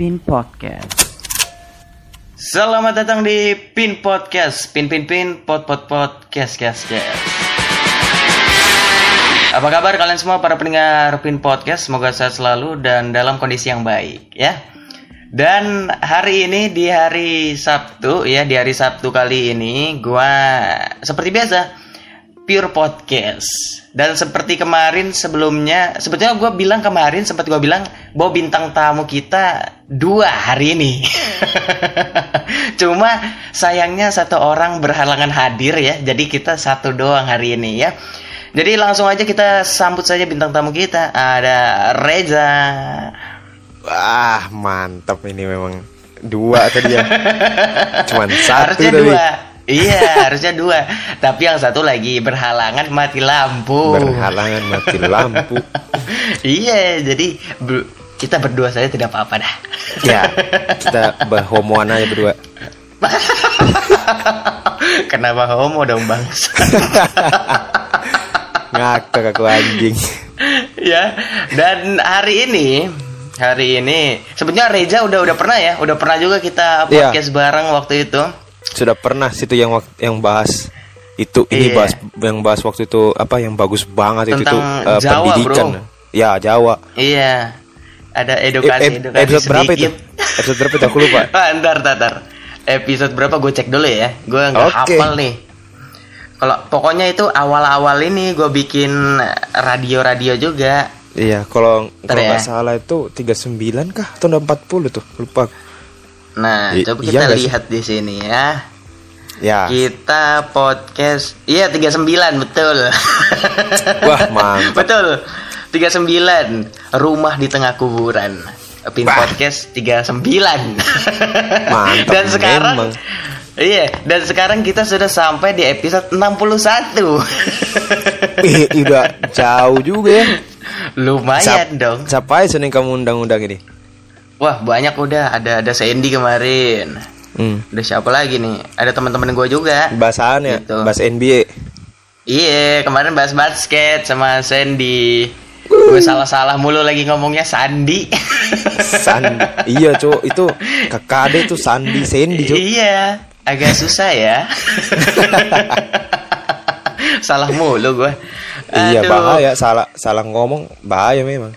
Pin Podcast. Selamat datang di Pin Podcast, Pin Pin Pin Pot Pot Podcast, Kes Kes. Apa kabar kalian semua para pendengar Pin Podcast? Semoga sehat selalu dan dalam kondisi yang baik ya. Dan hari ini di hari Sabtu ya, di hari Sabtu kali ini gua seperti biasa Pure Podcast. Dan seperti kemarin sebelumnya, sebetulnya gue bilang kemarin sempat gue bilang bahwa bintang tamu kita dua hari ini. Cuma sayangnya satu orang berhalangan hadir ya, jadi kita satu doang hari ini ya. Jadi langsung aja kita sambut saja bintang tamu kita. Ada Reza. Wah mantap ini memang dua tadi ya. Cuman satu Harusnya tadi. dua. Iya, harusnya dua. Tapi yang satu lagi berhalangan mati lampu. Berhalangan mati lampu. iya, jadi ber- kita berdua saja tidak apa-apa dah. Ya kita berhomoan aja berdua. Kenapa homo dong bang? Ngakak aku anjing. ya. Dan hari ini, hari ini sebenarnya Reza udah udah pernah ya, udah pernah juga kita Iya. podcast bareng waktu itu. Sudah pernah situ yang yang bahas itu ini Iya. bahas yang bahas waktu itu apa yang bagus banget itu Tentang tuh eh, Jawa, pendidikan. bro. Ya Jawa. Iya. Ada edukasi eh, edukasi episode berapa itu? Episode berapa itu? Aku lupa. ah, ntar, ntar, ntar. Episode berapa gue cek dulu ya. Gue nggak Oke. hafal nih. Kalau pokoknya itu awal-awal ini gue bikin radio-radio juga. Iya, kalau kalau ya. nggak salah itu 39 kah atau udah 40 tuh? Lupa. Nah, I- coba iya kita sih? lihat di sini ya. Ya. Kita podcast Iya 39 betul Wah, mantap. Betul 39 Rumah di tengah kuburan Pin Bah. podcast 39 Mantap, Dan sekarang memang. Iya Dan sekarang kita sudah sampai di episode 61 Ih, udah jauh juga ya. Lumayan Siap- dong Siapa nih kamu undang-undang ini? Wah banyak udah Ada ada Sandy kemarin Hmm. Udah siapa lagi nih Ada teman-teman gue juga Bahasan ya, Gitu. bahas NBA. Iya, kemarin bahas basket sama Sandy. Gue salah-salah mulu lagi ngomongnya Sandi. Sandi. iya, Cuk. Itu ade tuh Sandi Sandy, Cuk. iya, agak susah ya. salah mulu gue. Iya, bahaya salah salah ngomong bahaya memang.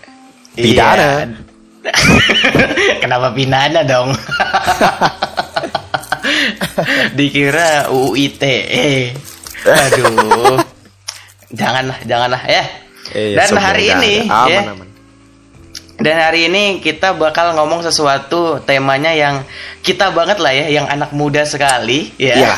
Pidana. Iya. Kenapa pidana dong? Dikira UU ITE. Aduh. janganlah, janganlah ya. Eh, Dan hari ini aman, ya, aman. Dan hari ini kita bakal ngomong sesuatu temanya yang kita banget lah ya, yang anak muda sekali ya. Iya.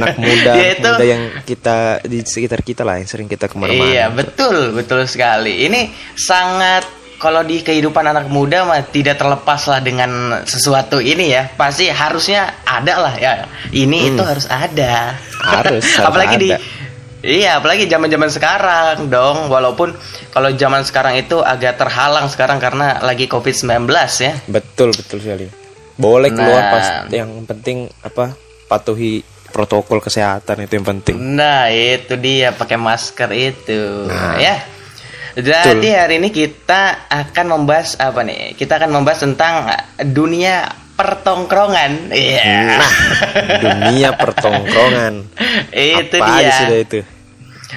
Anak muda, Yaitu- muda yang kita di sekitar kita lah yang sering kita ke mana-mana. Iya, betul, betul sekali. Ini sangat kalau di kehidupan anak muda mah tidak terlepas lah dengan sesuatu ini ya. Pasti harusnya ada lah ya. Ini itu harus ada. Harus, harus apalagi di ada. Iya, apalagi zaman-zaman sekarang dong. Walaupun kalau zaman sekarang itu agak terhalang sekarang karena lagi Covid-19 ya. Betul, betul sekali. Boleh keluar Nah. pas yang penting apa? Patuhi protokol kesehatan itu yang penting. Nah, itu dia pakai masker itu, Nah. ya. Jadi hari ini kita akan membahas apa nih? Kita akan membahas tentang dunia pertongkrongan. Iya. Nah, dunia pertongkrongan. itu Apa dia. aja sudah itu?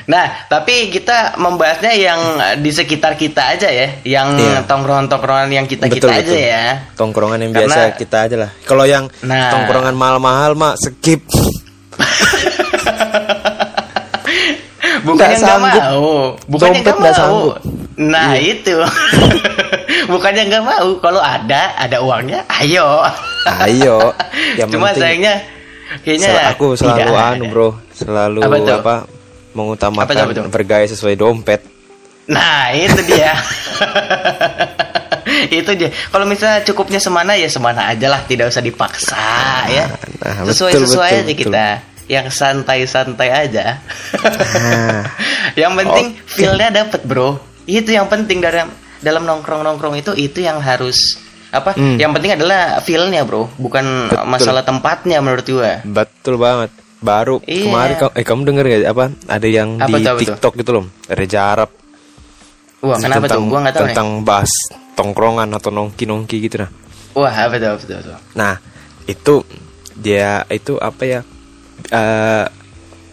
Nah, tapi kita membahasnya yang di sekitar kita aja ya, yang Iya. tongkrongan-tongkrongan yang kita-kita aja ya. Tongkrongan yang Karena- biasa kita aja lah. Kalau yang Nah. tongkrongan mahal-mahal mah skip. Bukannya Nggak nggak sanggup. mau, bukannya Dompet nggak nggak mau. sanggup. Nah itu, bukannya nggak mau. Kalau ada, ada uangnya, ayo. Ayo. Yang Cuma penting- sayangnya, kayaknya Sel- aku selalu tidak anu ada. bro, selalu Apa apa, tuh? mengutamakan Apa apa tuh? bergaya sesuai dompet. Nah itu dia. itu dia. Kalau misalnya cukupnya semana ya semana aja lah, tidak usah dipaksa ya. nah, sesuai betul, sesuai betul, aja betul. kita. Yang santai-santai aja. Nah. yang penting Oke. feel-nya dapet bro. Itu yang penting dalam dalam nongkrong-nongkrong itu itu yang harus apa? Hmm. Yang penting adalah feel-nya bro, bukan Betul. masalah tempatnya menurut gua. Betul banget. Baru Iya. kemarin kamu, eh kamu denger gak apa ada yang Apa di tuh, apa tuh? TikTok gitu loh, Reza Arab Wah, kenapa tentang tuh? Gua nggak tahu nih. tentang bahas tongkrongan atau nongki-nongki gitu nah. Wah, betul betul betul. Nah, itu dia itu apa ya? Eh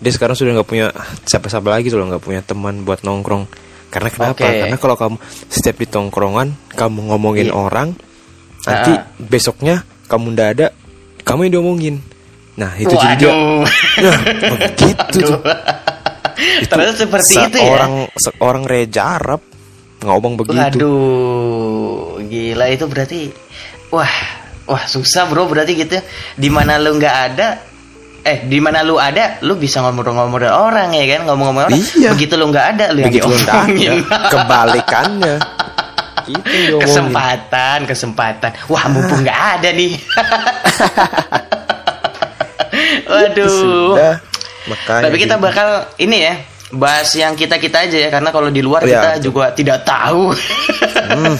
dia sekarang sudah nggak punya siapa-siapa lagi tuh loh, nggak punya teman buat nongkrong. Karena kenapa? Oke. Karena kalau kamu setiap di tongkrongan kamu ngomongin Iya. orang, nanti Ah. besoknya kamu ndak ada, kamu yang diomongin. Nah, itu jadi dia. Waduh. Nah, begitu tuh. Terus seperti itu ya. Seorang seorang Reja Arab ngomong begitu. Waduh, gila itu berarti wah, wah susah bro berarti gitu. Di mana lu nggak ada eh di mana lu ada lu bisa ngomong-ngomong orang ya kan ngomong-ngomong orang Iya. begitu lu nggak ada lu yang Begitu ndak ada, diomongin kebalikannya. Itu yang diomongin. kesempatan kesempatan wah mumpung nggak ada nih waduh Sudah. Makanya tapi kita gitu. bakal ini ya bahas yang kita kita aja ya karena kalau di luar Iya, kita juga tidak tahu Hmm.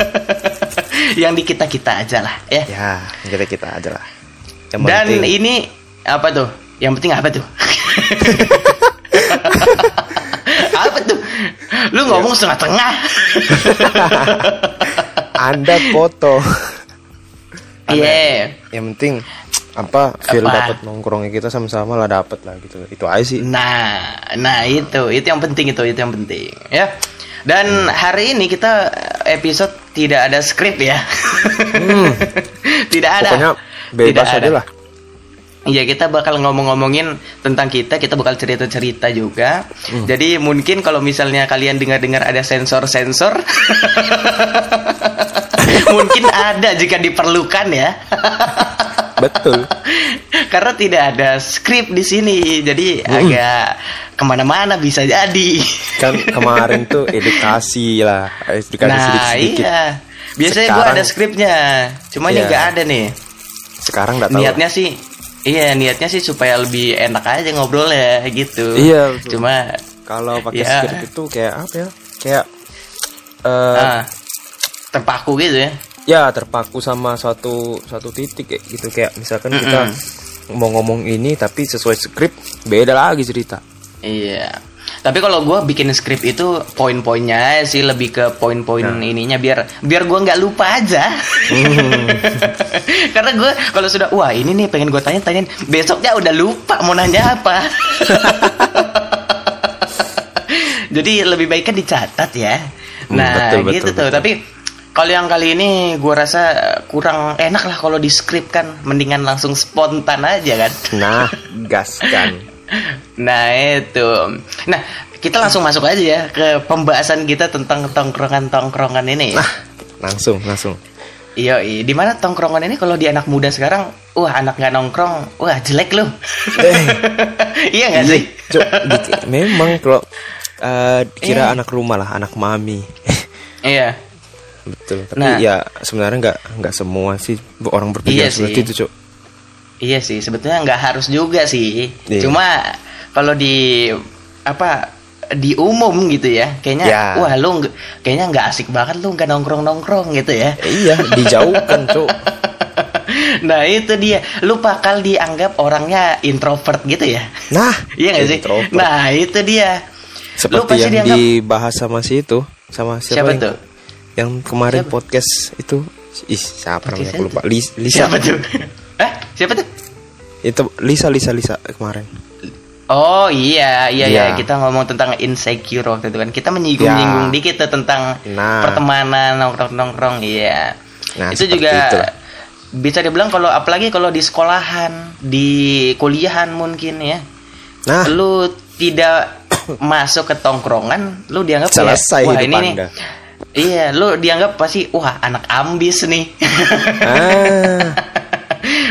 yang di kita kita aja lah ya Ya, kita kita aja lah. Yang dan penting- ini apa tuh yang penting apa tuh apa tuh lu ngomong setengah tengah Anda foto. iya Yang penting apa feel Apa? dapat nongkrongnya kita sama-sama lah dapat lah gitu. Itu aja sih. Nah, nah itu, itu yang penting itu, itu yang penting, ya. Dan hari ini kita episode tidak ada skrip ya. tidak ada. Hmm. Pokoknya bebas Tidak aja ada. lah. Iya, kita bakal ngomong-ngomongin tentang kita, kita bakal cerita-cerita juga. Hmm. Jadi mungkin kalau misalnya kalian dengar-dengar ada sensor-sensor, mungkin ada jika diperlukan ya. Betul. Karena tidak ada skrip di sini, jadi agak ke mana-mana bisa jadi. Kan kemarin tuh edukasi lah, edukasi nah sedikit-sedikit. iya, biasanya gue Sekarang- ada skripnya, cuma ini Iya. nggak ada nih. Sekarang nggak tahu. Niatnya sih, iya niatnya sih supaya lebih enak aja ngobrol ya gitu. Iya, betul. Cuma Kalau pakai Ya. skrip itu kayak apa ya? Kayak eh ah, terpaku gitu ya. ya terpaku sama suatu suatu titik kayak gitu kayak misalkan kita mau ngomong ini tapi sesuai skrip beda lagi cerita. Iya. Tapi kalau gue bikin skrip itu poin-poinnya sih lebih ke poin-poin Nah. ininya biar biar gue nggak lupa aja. Hmm. Karena gue kalau sudah wah ini nih pengen gue tanya tanyain besoknya udah lupa mau nanya apa. Jadi lebih baik kan dicatat ya. Hmm, Nah betul, gitu betul, tuh. betul. Tapi kalau yang kali ini gue rasa kurang enak lah kalau di skrip kan. Mendingan langsung spontan aja kan. Nah, gas kan. Nah itu. Nah kita langsung masuk aja ya ke pembahasan kita tentang tongkrongan-tongkrongan ini. Nah, langsung langsung. Iya, di mana tongkrongan ini kalau di anak muda sekarang, wah anak nggak nongkrong, wah jelek loh. Eh. iya nggak sih? Cuk, di- memang kalau eh, kira Eh. anak rumah lah, anak mami. Iya. Betul. Tapi Nah. ya sebenarnya nggak nggak semua sih orang berpikir Iya seperti itu, Cuk. Iya sih, sebetulnya nggak harus juga sih. Iya. Cuma kalau di apa di umum gitu ya, kayaknya Ya. wah lu kayaknya nggak asik banget lu nggak nongkrong nongkrong gitu ya. Iya, dijauhkan, Cuk. nah itu dia, lu bakal dianggap orangnya introvert gitu ya. Nah, Iya gak sih? introvert. Nah itu dia. lu seperti pasti yang dianggap dibahas sama si itu, sama siapa, siapa yang, tuh? yang kemarin Siapa? podcast itu ih siapa namanya aku lupa Lis, Lisa Siapa tuh? Hah? Siapa tuh? itu Lisa Lisa Lisa kemarin Oh iya, iya iya Iya. kita ngomong tentang insecure waktu itu kan. Kita menyinggung-nyinggung Ya. dikit tuh tentang Nah. pertemanan nongkrong-nongkrong, iya. Nah, itu juga itulah. bisa dibilang kalau apalagi kalau di sekolahan, di kuliahan mungkin ya. nah Lu tidak masuk ke tongkrongan, lu dianggap kayak, Selesai wah hidup ini nih. Anda." Iya, lu dianggap pasti wah anak ambis nih. ah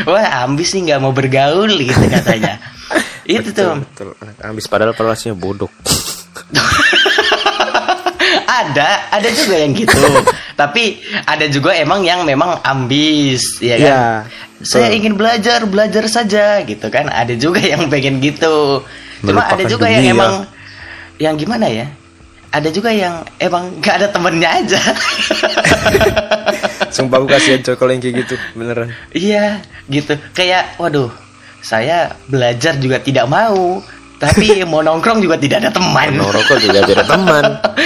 Wah ambis nih nggak mau bergaul gitu katanya. itu betul, tuh betul ambis padahal relasinya bodoh ada ada juga yang gitu. Tapi ada juga emang yang memang ambis, ya kan? Iya, Saya betul. ingin belajar belajar saja gitu kan. Ada juga yang pengen gitu. Cuma ada Melupakan juga yang emang yang gimana ya? Ada juga yang emang gak ada temennya aja. sumpah aku kasihan coy kalau yang kayak gitu beneran Iya, gitu. Kayak, waduh, saya belajar juga tidak mau, tapi mau nongkrong juga tidak ada teman. ngerokok juga jadi teman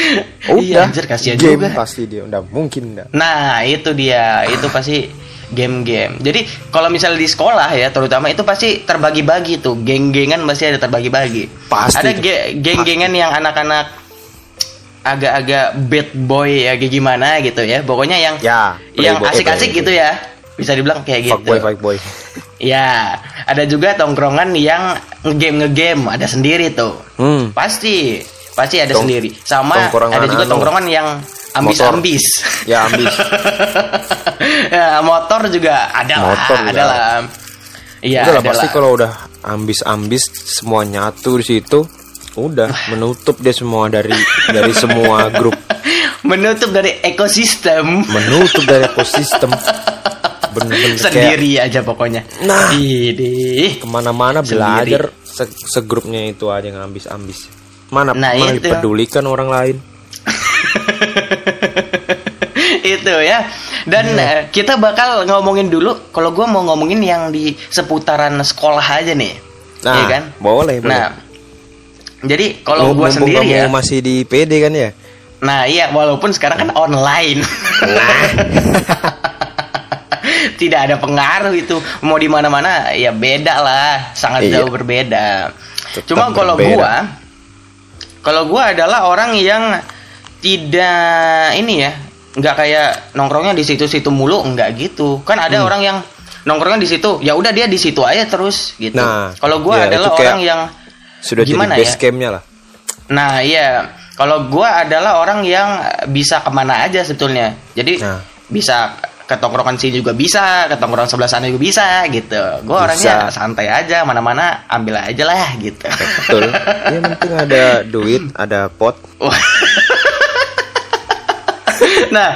Iya, anjir, kasihan game juga. pasti dia udah mungkin dah Nah, itu dia. Itu pasti game-game. Jadi kalau misalnya di sekolah ya, terutama itu pasti terbagi-bagi tuh, geng-gengan masih ada terbagi-bagi. Pasti Ada ge- geng-gengan yang anak-anak agak-agak bad boy ya kayak gimana gitu ya. Pokoknya yang Ya, yang asik-asik gitu ya. Bisa dibilang kayak gitu. Fuckboy, fuckboy. Ya, ada juga tongkrongan yang ngegame ngegame ada sendiri tuh. Hmm. Pasti, pasti ada Tong- sendiri. Sama ada juga anu. tongkrongan yang ambis-ambis. Ya, ambis. ya, motor juga ada Motor lah, ada lah. Iya, pasti kalau udah ambis-ambis semua nyatu di situ, udah menutup dia semua dari dari semua grup, menutup dari ekosistem menutup dari ekosistem. Bener-bener kayak sendiri aja pokoknya. Nah. Idih. ke mana-mana belajar se- segrupnya itu aja yang ambis-ambis. Mana Nah, mana itu. dipedulikan orang lain. itu ya. Dan Iya. eh, kita bakal ngomongin dulu kalau gua mau ngomongin yang di seputaran sekolah aja nih. Nah, Iya kan? boleh, boleh. Jadi kalau gua sendiri kamu ya. masih di PD kan ya? Nah, iya walaupun sekarang kan online. Tidak ada pengaruh itu. Mau di mana-mana ya beda lah, sangat Iya. jauh berbeda. Tetap Cuma kalau gua kalau gua adalah orang yang tidak ini ya, nggak kayak nongkrongnya di situ-situ mulu, nggak gitu. Kan ada Hmm. orang yang nongkrongnya di situ, ya udah dia di situ aja terus gitu. Nah, kalau gua ya, adalah kayak orang yang Sudah Gimana jadi base ya? campnya lah. Nah iya, kalau gua adalah orang yang bisa ke mana aja sebetulnya. Jadi Nah. bisa ke tongkrongan sini juga bisa, ke tongkrongan sebelah sana juga bisa gitu. Gua orangnya santai aja, mana-mana ambil aja lah gitu. Betul. Yang penting ada duit, ada pot. nah,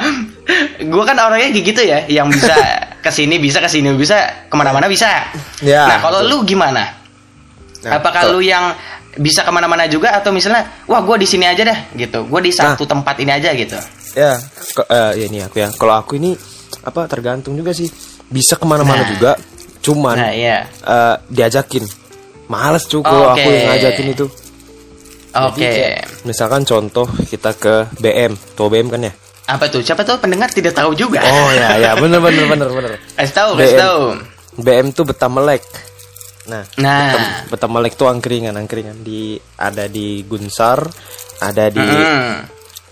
gua kan orangnya gitu ya, yang bisa ke sini bisa, ke sini bisa, ke mana-mana bisa. Ya, nah kalau lu gimana? Nah, Apakah kalau- lu yang bisa ke mana-mana juga atau misalnya, wah gua di sini aja dah gitu, gua di Nah. satu tempat ini aja gitu. Ya, ke, eh, ya ini aku ya. Kalau aku ini apa tergantung juga sih. Bisa ke mana-mana Nah. juga. Cuman Nah iya. eh, diajakin. Males cuy kalau aku yang ngajakin itu. Oke. Jadi kayak, misalkan contoh kita ke BM, tuh BM kan ya? Apa tuh? Siapa tuh pendengar tidak tahu juga. Oh ya ya bener bener bener bener. Kasih tahu, kasih tahu. BM tuh Betamelek. Nah, Nah. Betam- Betamelek tuh angkringan angkringan di ada di Gunsar, ada di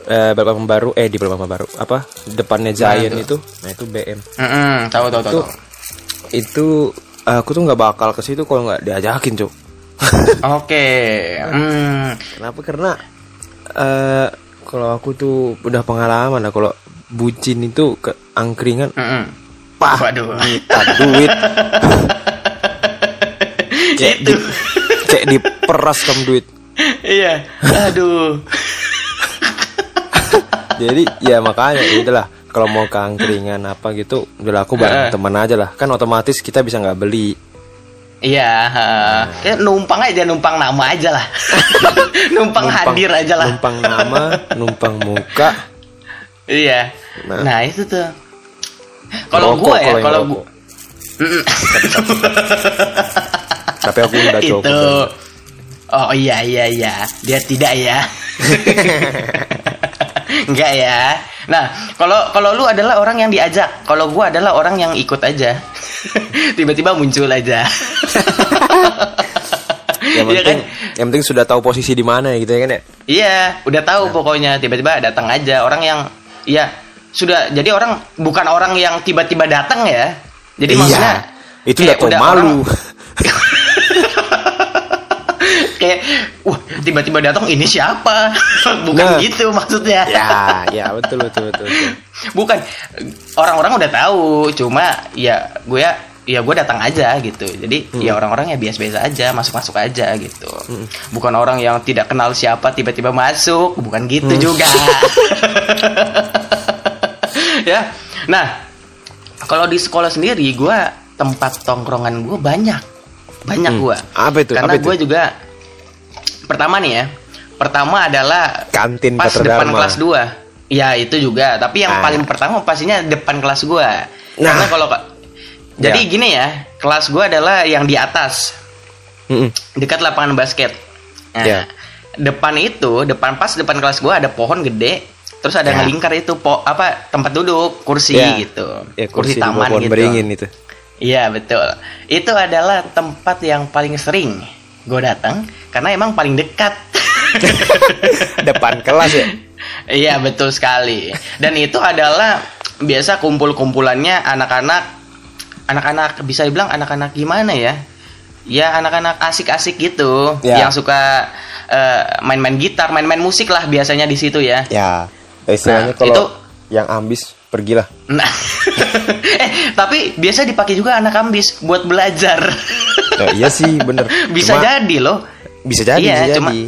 eh Balikpapan baru eh di Balikpapan baru apa depannya Giant Mana itu nah itu BM Mm-mm, tahu tahu tahu. itu tahu. itu aku tuh nggak bakal ke situ kalau nggak diajakin cuk Oke. Hmm. kenapa karena eh kalau aku tuh udah pengalaman lah kalau bucin itu ke angkringan Mm-mm. pah Waduh. duit kayak Itu. di, kayak diperas kamu duit Iya. Aduh. jadi ya makanya ya itulah kalau mau ke angkringan apa gitu udah aku bareng Heeh. teman aja lah kan otomatis kita bisa nggak beli Iya, ha. Kayak numpang aja, numpang nama aja lah. numpang, hadir aja lah. numpang nama numpang muka Iya. Nah. Nah, itu tuh. Kalau gua ya, kalau ngerokok. tapi aku udah itu. coba Oh iya iya iya, dia tidak ya. Enggak ya. Nah, kalau kalau lu adalah orang yang diajak, kalau gua adalah orang yang ikut aja. Tiba-tiba muncul aja. yang Iya penting kan? yang penting sudah tahu posisi di mana gitu ya kan ya Iya, udah tahu Nah. pokoknya tiba-tiba datang aja orang yang iya sudah jadi orang bukan orang yang tiba-tiba datang ya. Jadi maksudnya Iya. itu kayak udah tahu malu orang- kayak wah tiba-tiba datang ini siapa? bukan Nah. gitu maksudnya. ya ya betul betul betul, betul. Bukan orang-orang udah tahu, cuma ya gue ya ya gue datang aja gitu. Jadi Hmm. ya orang-orang ya biasa-biasa aja, masuk-masuk aja gitu. Bukan orang yang tidak kenal siapa tiba-tiba masuk, bukan gitu Hmm. juga. ya. Nah, kalau di sekolah sendiri gue tempat tongkrongan gue banyak. Banyak Hmm. gue. Apa itu? Karena Apa itu? gue juga pertama nih ya. Pertama adalah Kantin pas Petra depan Dharma. kelas 2. Ya, itu juga, tapi yang Ah. paling pertama pastinya depan kelas gua. Nah. Karena kalau jadi Ya. gini ya, kelas gua adalah yang di atas, dekat lapangan basket. Nah, Ya. depan itu, depan pas depan kelas gua ada pohon gede. terus ada Ya. ngelingkar itu po apa tempat duduk kursi Ya. gitu Ya, kursi, kursi, taman gitu beringin itu. Iya betul. Itu adalah tempat yang paling sering gue datang karena emang paling dekat. Depan kelas ya. iya betul sekali. Dan itu adalah biasa kumpul-kumpulannya anak-anak anak-anak bisa dibilang anak-anak gimana ya? Ya anak-anak asik-asik gitu Ya. yang suka eh, main-main gitar main-main musik lah biasanya di situ ya. Ya, istilahnya Nah, kalau itu- yang ambis pergilah. Nah, eh tapi biasa dipakai juga anak ambis buat belajar. Ya, iya sih, bener. bisa Cuma- jadi loh. Bisa jadi, Iya, bisa cuma- jadi.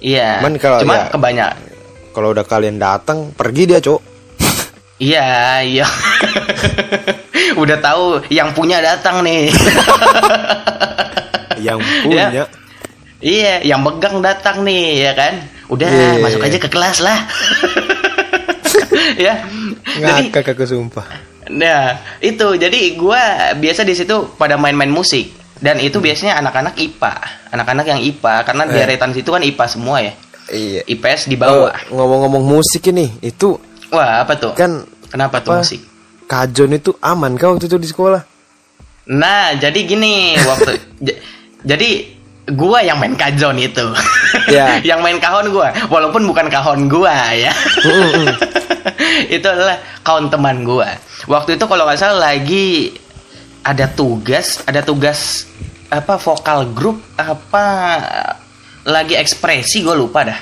Iya. Cuman kalau cuma ya- kebanyak. Kalau udah kalian datang, pergi dia, Cok. Iya, iya. Udah tahu yang punya datang nih. Yang punya. Ya. iya, yang megang datang nih, ya kan? Udah, Iya. masuk aja ke kelas lah. ya. Jadi Ngakak aku sumpah. Nah, itu jadi gua biasa di situ pada main-main musik dan itu biasanya anak-anak IPA, anak-anak yang IPA karena di Hmm. Eh. deretan situ kan IPA semua ya. Iya. IPS di Oh, bawah. ngomong-ngomong musik ini, itu Wah, apa tuh? kan Kenapa tuh apa, musik? Kajon itu aman kah waktu itu di sekolah? Nah, jadi gini waktu jadi gua yang main kajon itu. Ya. yang main kahon gua, walaupun bukan kahon gua ya. itu adalah kawan teman gua. Waktu itu kalau nggak salah lagi ada tugas, ada tugas apa vokal grup apa lagi ekspresi gue lupa dah.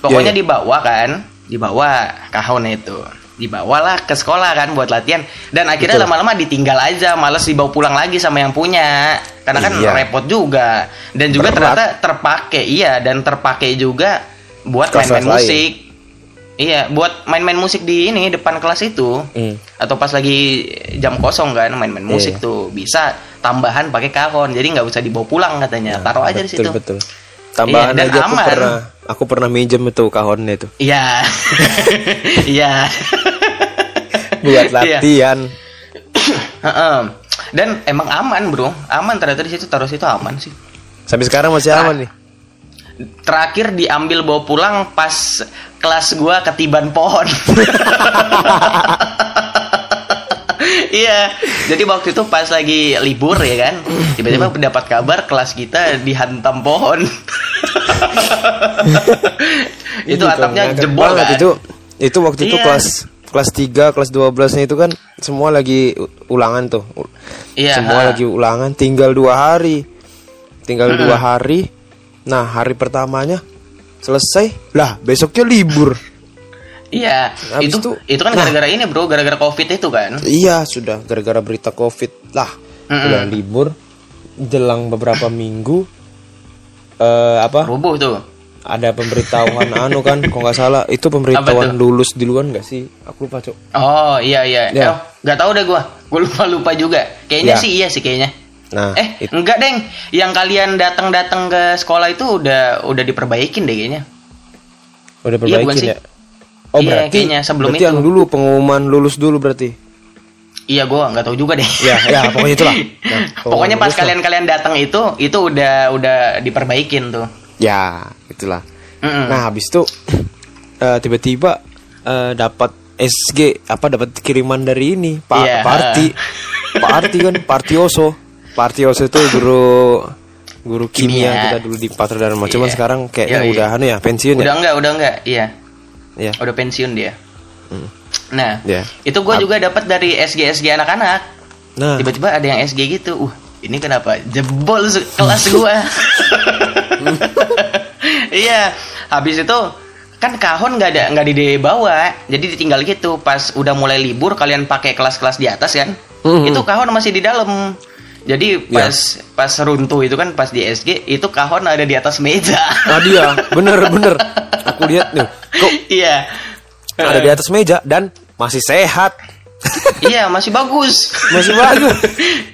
Pokoknya Iya, iya. dibawa kan, dibawa kahon itu. Dibawalah ke sekolah kan buat latihan dan akhirnya lama-lama ditinggal aja, males dibawa pulang lagi sama yang punya. Karena kan Iya. repot juga dan juga Berat. ternyata terpakai iya dan terpakai juga buat main-main musik. Iya, buat main-main musik di ini depan kelas itu. Hmm. Atau pas lagi jam kosong kan main-main musik Iya. tuh bisa tambahan pakai kahon. Jadi nggak usah dibawa pulang katanya. Taruh aja di betul, situ. Betul, Tambahan Iya, aja aku pernah aku pernah minjem itu kahonnya itu Iya. Iya. buat Iya. latihan. Heeh. Dan emang aman, Bro. Aman ternyata di situ taruh situ aman sih. Sampai sekarang masih aman nih. Terakhir diambil bawa pulang pas kelas gua ketiban pohon. Iya, jadi waktu itu pas lagi libur ya kan, tiba-tiba mendapat kabar kelas kita dihantam pohon. itu Ini atapnya ngakak jebol kan? itu. Itu waktu itu Iya. kelas kelas 3, kelas 12-nya itu kan semua lagi ulangan tuh. Iya, semua ha. lagi ulangan tinggal dua hari. Tinggal dua hari. Nah, hari pertamanya selesai. Lah, besoknya libur. Iya, Habis itu itu- itu kan nah. gara-gara ini bro, gara-gara covid itu kan. Iya, sudah gara-gara berita Covid. Lah, Mm-mm. udah libur jelang beberapa minggu eh apa? Rubuh tuh. Ada pemberitahuan anu kan, kok nggak salah itu pemberitahuan lulus duluan nggak sih? Aku lupa, Cok. Oh iya iya. Ya. Oh, nggak tahu deh gua. Gua lupa lupa juga. Kayaknya Ya. sih iya sih kayaknya. Nah, eh it- enggak deng. Yang kalian datang-datang ke sekolah itu udah udah diperbaikin deh kayaknya. udah Iya, perbaikin sih? Ya. Oh, Iya, berarti kayaknya sebelum berarti itu. yang dulu pengumuman lulus dulu berarti. Iya gua nggak tahu juga deh. Ya, ya, pokoknya itulah. Nah, Pokoknya pas lulus lah. kalian-kalian datang itu itu udah udah diperbaikin tuh. Ya, itulah. Mm-mm. Nah, habis itu eh, tiba-tiba eh, dapat SG apa dapat kiriman dari ini Pak Iya. Pak Arti. Pak Arti kan Partioso. Partioso itu guru guru kimia, Kimia. kita dulu di Patra Dharma. Cuman Iya. sekarang kayaknya Iya, iya. udah anu ya pensiun Udah ya. enggak, udah enggak. Iya. Ya. Udah pensiun dia. Nah, Ya. itu gue juga dapat dari SG SG anak-anak. Nah, Tiba-tiba ada yang SG gitu. Uh, ini kenapa jebol kelas gua? iya, habis itu kan kahon nggak ada nggak dibawa, jadi ditinggal gitu. Pas udah mulai libur, kalian pakai kelas-kelas di atas kan? Mhm. Itu kahon masih di dalam. Jadi Ya. pas pas runtuh itu kan pas di SG itu kahon ada di atas meja. ah dia bener bener. Aku lihat nih, kok iya. ada di atas meja dan masih sehat. iya, masih bagus. Masih bagus.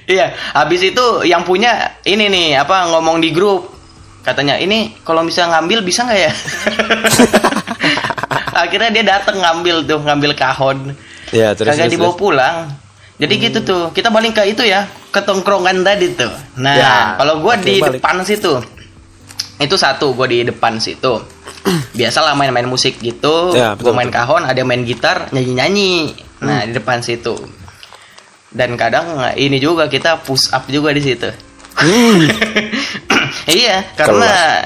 Iya, habis itu yang punya ini nih apa ngomong di grup katanya ini kalau bisa ngambil bisa nggak ya? Akhirnya dia datang ngambil tuh ngambil kahon. Ya, terus Kagak terus, dibawa terus. pulang. Jadi gitu tuh. Kita balik ke itu ya, ke tongkrongan tadi tuh. Nah, Ya, kalau gua oke, di balik. depan situ. itu satu gue di depan situ biasalah main-main musik gitu Ya, gue main betul. kahon ada yang main gitar nyanyi-nyanyi nah Hmm. di depan situ dan kadang ini juga kita push up juga di situ iya karena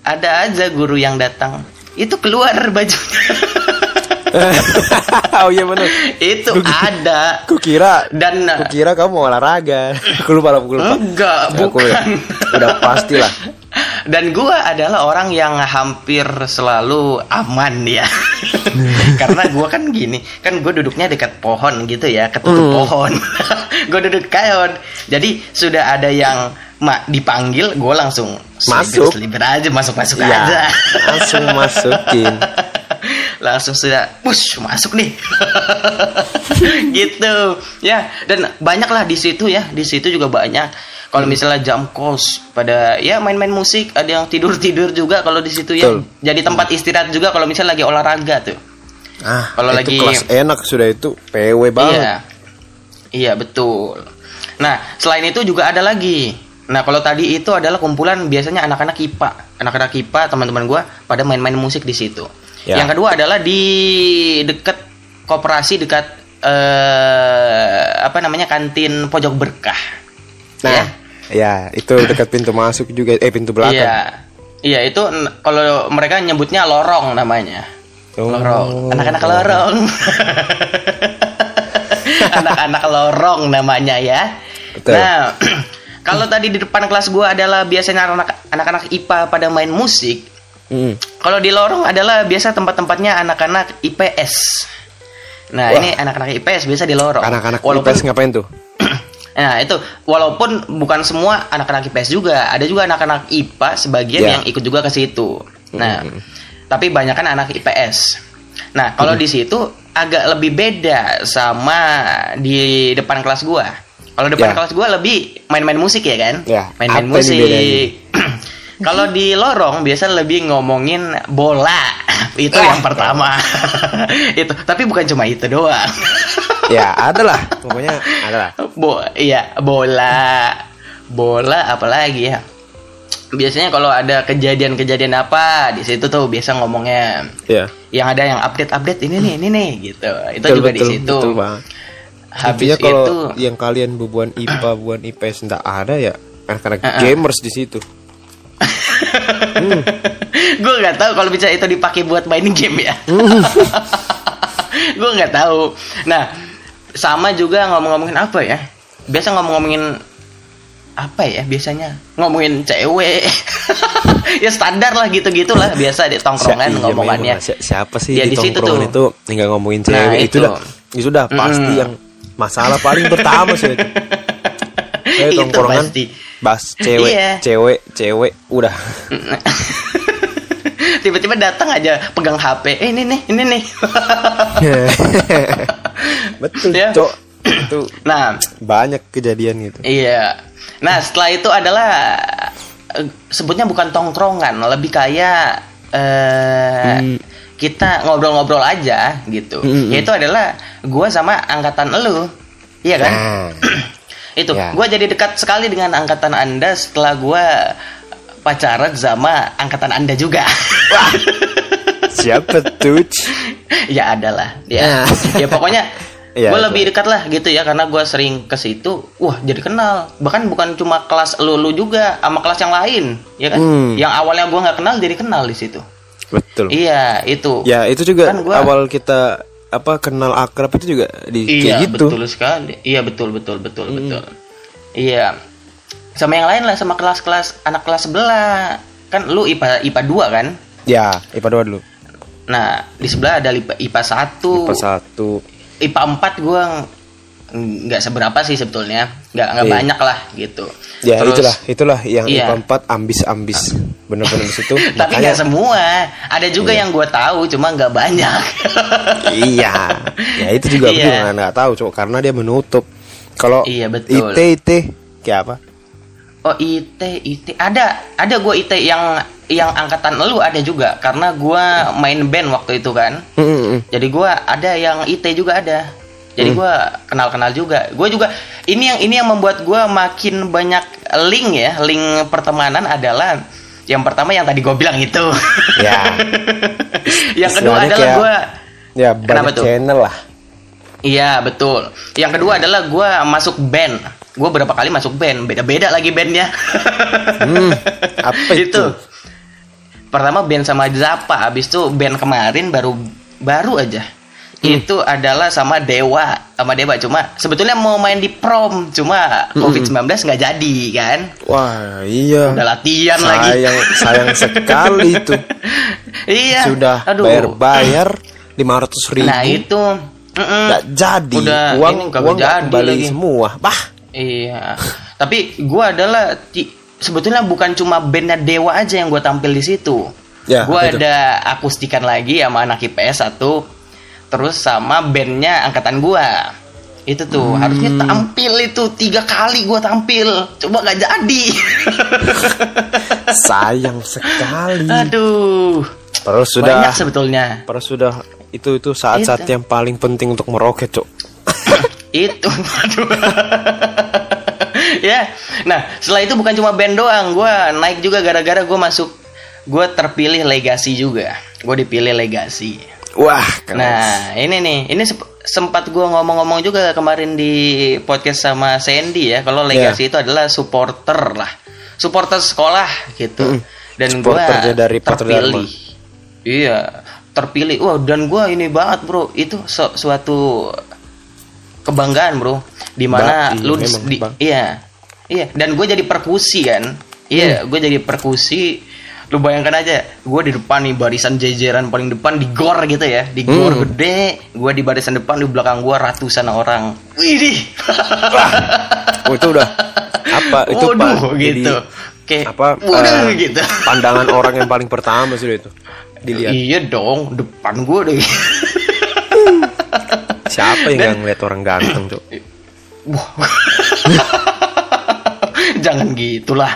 ada aja guru yang datang itu keluar bajunya oh iya bener. itu ada Ku kira dan Ku kira kamu mau olahraga. Aku lupa, aku lupa. enggak Ya, bukan udah, udah pasti lah. Dan gua adalah orang yang hampir selalu aman ya. Karena gua kan gini, kan gue duduknya dekat pohon gitu ya, ketutup Hmm. pohon. gue duduk kayon. Jadi sudah ada yang mak dipanggil, gue langsung Masuk. selibir aja, masuk masuk Ya, aja. langsung masukin. Langsung sudah push masuk nih. Gitu. Ya dan banyak lah di situ ya. Di situ juga banyak. Kalau misalnya jam kos pada ya main-main musik ada yang tidur tidur juga kalau di situ ya. Betul. jadi tempat istirahat juga kalau misalnya lagi olahraga tuh. Ah, Kalau lagi- kelas enak sudah itu. PW banget. iya. Iya betul. Nah selain itu juga ada lagi. Nah kalau tadi itu adalah kumpulan biasanya anak-anak IPA anak-anak IPA teman-teman gua pada main-main musik di situ Ya. yang kedua adalah di dekat koperasi dekat eh apa namanya kantin pojok berkah Nah, Ya. ya itu dekat pintu masuk juga eh pintu belakang. iya iya itu kalau mereka nyebutnya lorong namanya Oh. lorong anak-anak lorong anak-anak lorong namanya ya Betul. nah kalau tadi di depan kelas gua adalah biasanya anak anak-anak IPA pada main musik Mm. kalau di lorong adalah biasa tempat-tempatnya anak-anak IPS nah Wah. ini anak-anak IPS biasa di lorong Anak-anak walaupun IPS ngapain tuh? Nah itu walaupun bukan semua anak-anak IPS juga, ada juga anak-anak IPA sebagian Ya. yang ikut juga ke situ. Nah, Hmm. tapi banyak kan anak IPS. Nah kalau di situ agak lebih beda sama di depan kelas gua. Kalau depan Ya. kelas gua lebih main-main musik ya kan? Ya, Main-main musik. Kalau di lorong biasa lebih ngomongin bola. itu yang pertama. itu, tapi bukan cuma itu doang. ya, ada lah. Pokoknya ada lah. Bo iya bola bola apalagi ya biasanya kalau ada kejadian-kejadian apa di situ tuh biasa ngomongnya Ya. yang ada yang update-update ini nih ini nih gitu itu Betul, juga di situ betul habis Intinya kalau itu yang kalian bubuan IPA, bubuan IPS enggak ada ya anak-anak Uh-uh. gamers di situ. Gue nggak tahu kalau bisa itu dipakai buat main game ya gue nggak tahu nah sama juga ngomong-ngomongin apa ya biasa ngomong-ngomongin apa ya biasanya ngomongin cewek ya standar lah gitu gitulah biasa di tongkrongan Si- iya, ngomongannya lah. Si- siapa sih Ya, di, di situ tuh. itu nggak ngomongin Nah, cewek itu itu. dah itu udah pasti Mm. yang masalah paling pertama sih itu. Itu tongkrongan pasti. bahas cewek Iya. cewek cewek udah tiba-tiba datang aja pegang HP eh, ini nih ini nih betul Ya. cok itu nah banyak kejadian gitu Iya. Nah, setelah itu adalah eh, sebutnya bukan tongkrongan, lebih kayak eh Hmm. kita ngobrol-ngobrol aja gitu. Hmm, hmm. Yaitu adalah gua sama angkatan elu. Iya kan? nah itu. ya. Gua jadi dekat sekali dengan angkatan Anda setelah gua pacaran sama angkatan Anda juga. siapa tuh ya adalah ya Nah. ya pokoknya Iya, gue lebih dekat lah gitu ya karena gue sering ke situ wah jadi kenal bahkan bukan cuma kelas lu lu juga sama kelas yang lain ya kan Hmm. yang awalnya gue nggak kenal jadi kenal di situ betul iya itu ya itu juga Kan gua- awal kita apa kenal akrab itu juga di iya kayak gitu. betul sekali. Iya betul betul betul Hmm. betul. Iya. Sama yang lain lah sama kelas-kelas anak kelas sebelah. Kan lu IPA IPA 2 kan? Ya IPA dua dulu. Nah di sebelah ada IPA, IPA 1 IPA satu. IPA 4 gue nggak seberapa sih sebetulnya. Nggak nggak Iya. banyak lah gitu. Ya Terus- itulah itulah yang Iya. IPA 4 ambis ambis bener-bener di situ. Tapi nggak semua. Ada juga yang gue tahu cuma nggak banyak. Iya. Ya itu juga Iya. juga nggak tahu cok karena dia menutup. Kalau Iya, betul. IT IT kayak apa? Oh IT IT ada ada gue IT yang yang angkatan lu ada juga karena gue main band waktu itu kan. Mm, mm, mm. jadi gue ada yang IT juga ada jadi Hmm. gue kenal kenal juga gue juga ini yang ini yang membuat gue makin banyak link ya link pertemanan adalah Yang pertama yang tadi gue bilang itu. Ya. yang kedua adalah gue Ya Kenapa banyak tuh? channel lah. Iya betul. Yang kedua adalah gue masuk band. Gue berapa kali masuk band, beda-beda lagi bandnya. Hmm, apa itu? Pertama band sama Zappa, habis itu band kemarin baru baru aja. Hmm. Itu adalah sama Dewa, sama Dewa cuma sebetulnya mau main di prom, cuma Hmm. COVID-19 nggak jadi kan. Wah, iya. Udah latihan lagi. sayang, sayang sekali itu. iya. Sudah Aduh. bayar-bayar 500 ribu. Nah itu. Nggak jadi. Udah, uang ini uang jadi kembali lagi. semua. Bah. Iya. Tapi gua adalah sebetulnya bukan cuma bandnya Dewa aja yang gue tampil di situ. Ya, itu? ada akustikan lagi sama anak IPS satu, terus sama bandnya angkatan gua. Itu tuh Hmm. harusnya tampil itu tiga kali gua tampil, coba nggak jadi. Sayang sekali. Aduh. Padahal sudah Banyak sebetulnya. padahal sudah itu itu saat-saat yang paling penting untuk meroket, Cok. itu aduh ya nah setelah itu bukan cuma band doang gue naik juga gara-gara gue masuk gue terpilih legasi juga gue dipilih legasi Wah, keren. nah ini nih ini sempat gue ngomong-ngomong juga kemarin di podcast sama Sandy ya kalau legasi itu adalah supporter lah. Supporter sekolah gitu. Dan gue dari terpilih. Iya terpilih. Wah dan gue ini banget bro. Itu su- suatu kebanggaan bro. Di mana Ba- iya, lu di, Bang. iya iya. Dan gue jadi perkusi kan. Iya Hmm. gue jadi perkusi lu bayangkan aja gue di depan nih barisan jajaran paling depan di gor gitu ya. Di gor Hmm. gede gue di barisan depan di belakang gue ratusan orang. Widih Oh, itu udah apa? Itu Waduh, Pak? Jadi, gitu kayak apa waduh, eh, gitu. pandangan orang yang paling pertama sudah itu dilihat. Iya dong depan gue deh. Siapa yang nggak ngeliat orang ganteng cok Wah. Jangan gitulah.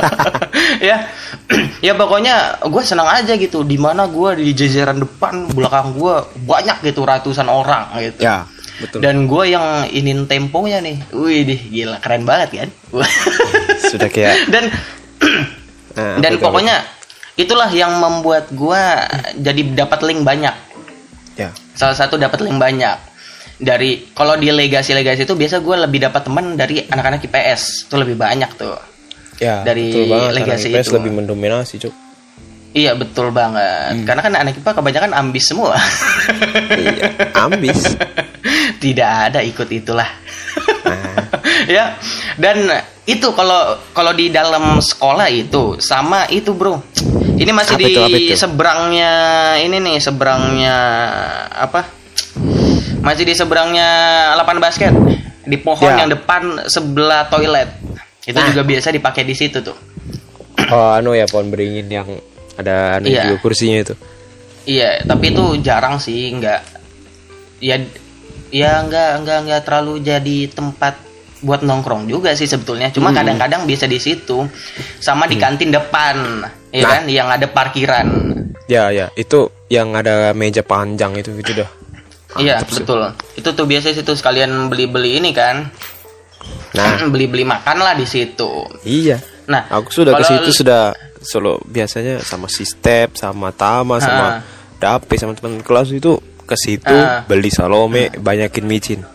ya. ya pokoknya gue senang aja gitu di mana gue di jajaran depan belakang gue banyak gitu ratusan orang gitu. ya betul Dan gue yang inin temponya nih. Wih, dih, gila keren banget kan. sudah kayak dan nah, dan itu, pokoknya itulah yang membuat gue jadi dapat link banyak. ya Salah satu dapat link banyak dari kalau di legasi-legasi itu biasa gue lebih dapat teman dari anak-anak IPS itu lebih banyak tuh. ya Dari betul banget legasi Anak IPS itu. lebih mendominasi cok Iya betul banget. Karena kan anak IPA kebanyakan ambis semua. iya ambis Tidak ada ikut itulah. nah, ya. Dan itu kalau kalau di dalam sekolah itu sama itu, Bro. Ini masih Apa di itu, apa itu? seberangnya ini nih, seberangnya apa? Masih di seberangnya lapangan basket. Di pohon Ya. yang depan sebelah toilet. Itu Nah. juga biasa dipakai di situ tuh. oh anu ya pohon beringin yang ada anu Iya. juga kursinya itu Iya, tapi itu jarang sih, nggak ya ya nggak nggak nggak terlalu jadi tempat buat nongkrong juga sih sebetulnya. Cuma Hmm. kadang-kadang bisa di situ sama di kantin depan, ya Nah. kan, yang ada parkiran. ya ya itu yang ada meja panjang itu itu dah Iya, betul. Itu tuh biasa situ sekalian beli-beli ini kan. nah beli-beli makan lah di situ. iya Nah, Aku sudah ke situ sudah solo biasanya sama si Step, sama Tama, sama Ah. Dape, sama teman kelas itu ke situ Ah. beli salome, banyakin micin.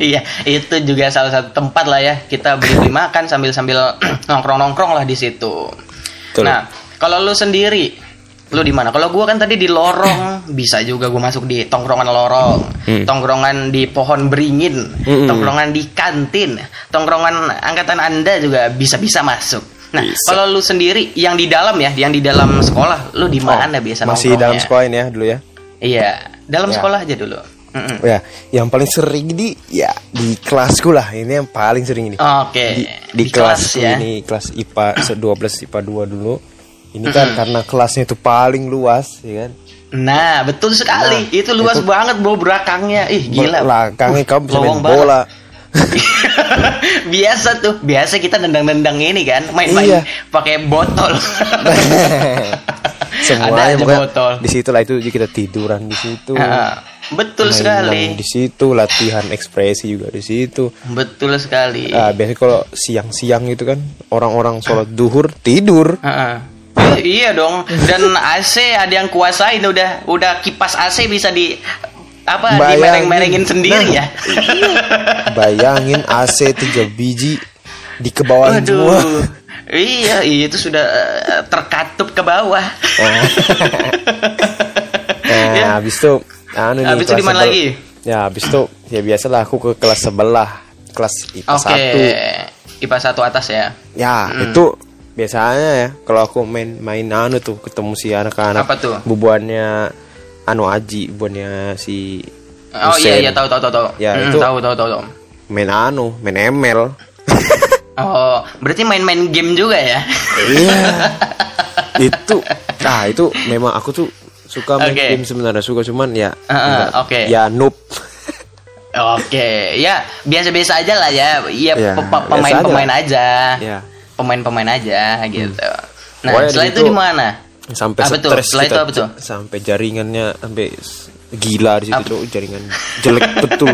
iya, itu juga salah satu tempat lah ya kita beli-beli makan sambil-sambil nongkrong-nongkrong lah di situ. Betul. Nah, kalau lu sendiri, lu di mana? Kalau gua kan tadi di lorong, bisa juga gua masuk di tongkrongan lorong, Hmm. tongkrongan di pohon beringin, Hmm. tongkrongan di kantin, tongkrongan angkatan Anda juga bisa-bisa masuk. Nah, kalau lu sendiri yang di dalam ya, yang di dalam sekolah, lu di mana biasa Oh, Masih nongkrongnya? dalam sekolah ini ya dulu ya. Iya, dalam Ya. sekolah aja dulu. Mm-mm. Ya, yang paling sering di ya di kelasku lah. Ini yang paling sering ini. Oke, Di, di, kelasku ya. ini kelas IPA se- 12 IPA 2 dulu. Ini kan karena kelasnya itu paling luas, ya kan? Nah, betul sekali. Nah, itu luas itu- banget bau belakangnya. Ih, gila. Belakangnya kamu bisa main bola. biasa tuh, biasa kita nendang-nendang ini kan, main-main Iya. pakai botol. Semuanya botol. di situ lah itu kita tiduran di situ. Ah. betul sekali. di situ latihan ekspresi juga di situ Betul sekali. ah biasanya kalau siang-siang itu kan orang-orang sholat duhur tidur Heeh. Iya dong. Dan AC ada yang kuasain udah udah kipas AC bisa di apa Bayangin. dimereng-merengin sendiri Nah, ya. bayangin AC tiga biji dikebawain semua Aduh. Iya, itu sudah eh, terkatup ke bawah. nah, Ya. habis itu anu nih Habis itu kelas di mana sebel- lagi? ya habis itu ya biasalah aku ke kelas sebelah kelas IPA Oke. satu IPA satu atas ya. ya Hmm. itu biasanya ya kalau aku main main anu tuh ketemu si anak-anak Apa tuh? bubuannya anu Aji bubuannya si Oh iya iya tahu tahu tahu tahu. Ya, Hmm, itu- tahu tahu tahu tahu. main anu main ML Oh, berarti main-main game juga ya? Iya. itu nah itu memang aku tuh suka main Oke. game sebenarnya suka cuman ya enggak. oke. ya noob Oke, ya biasa-biasa aja lah ya. Iya, Ya, pe- pe- biasa pemain-pemain aja. ya Pemain-pemain aja gitu. Nah, Pokoknya setelah itu di mana? sampai Apa tuh? Setelah itu kita, apa tuh? sampai jaringannya sampai gila di situ? Cok. jaringan jelek betul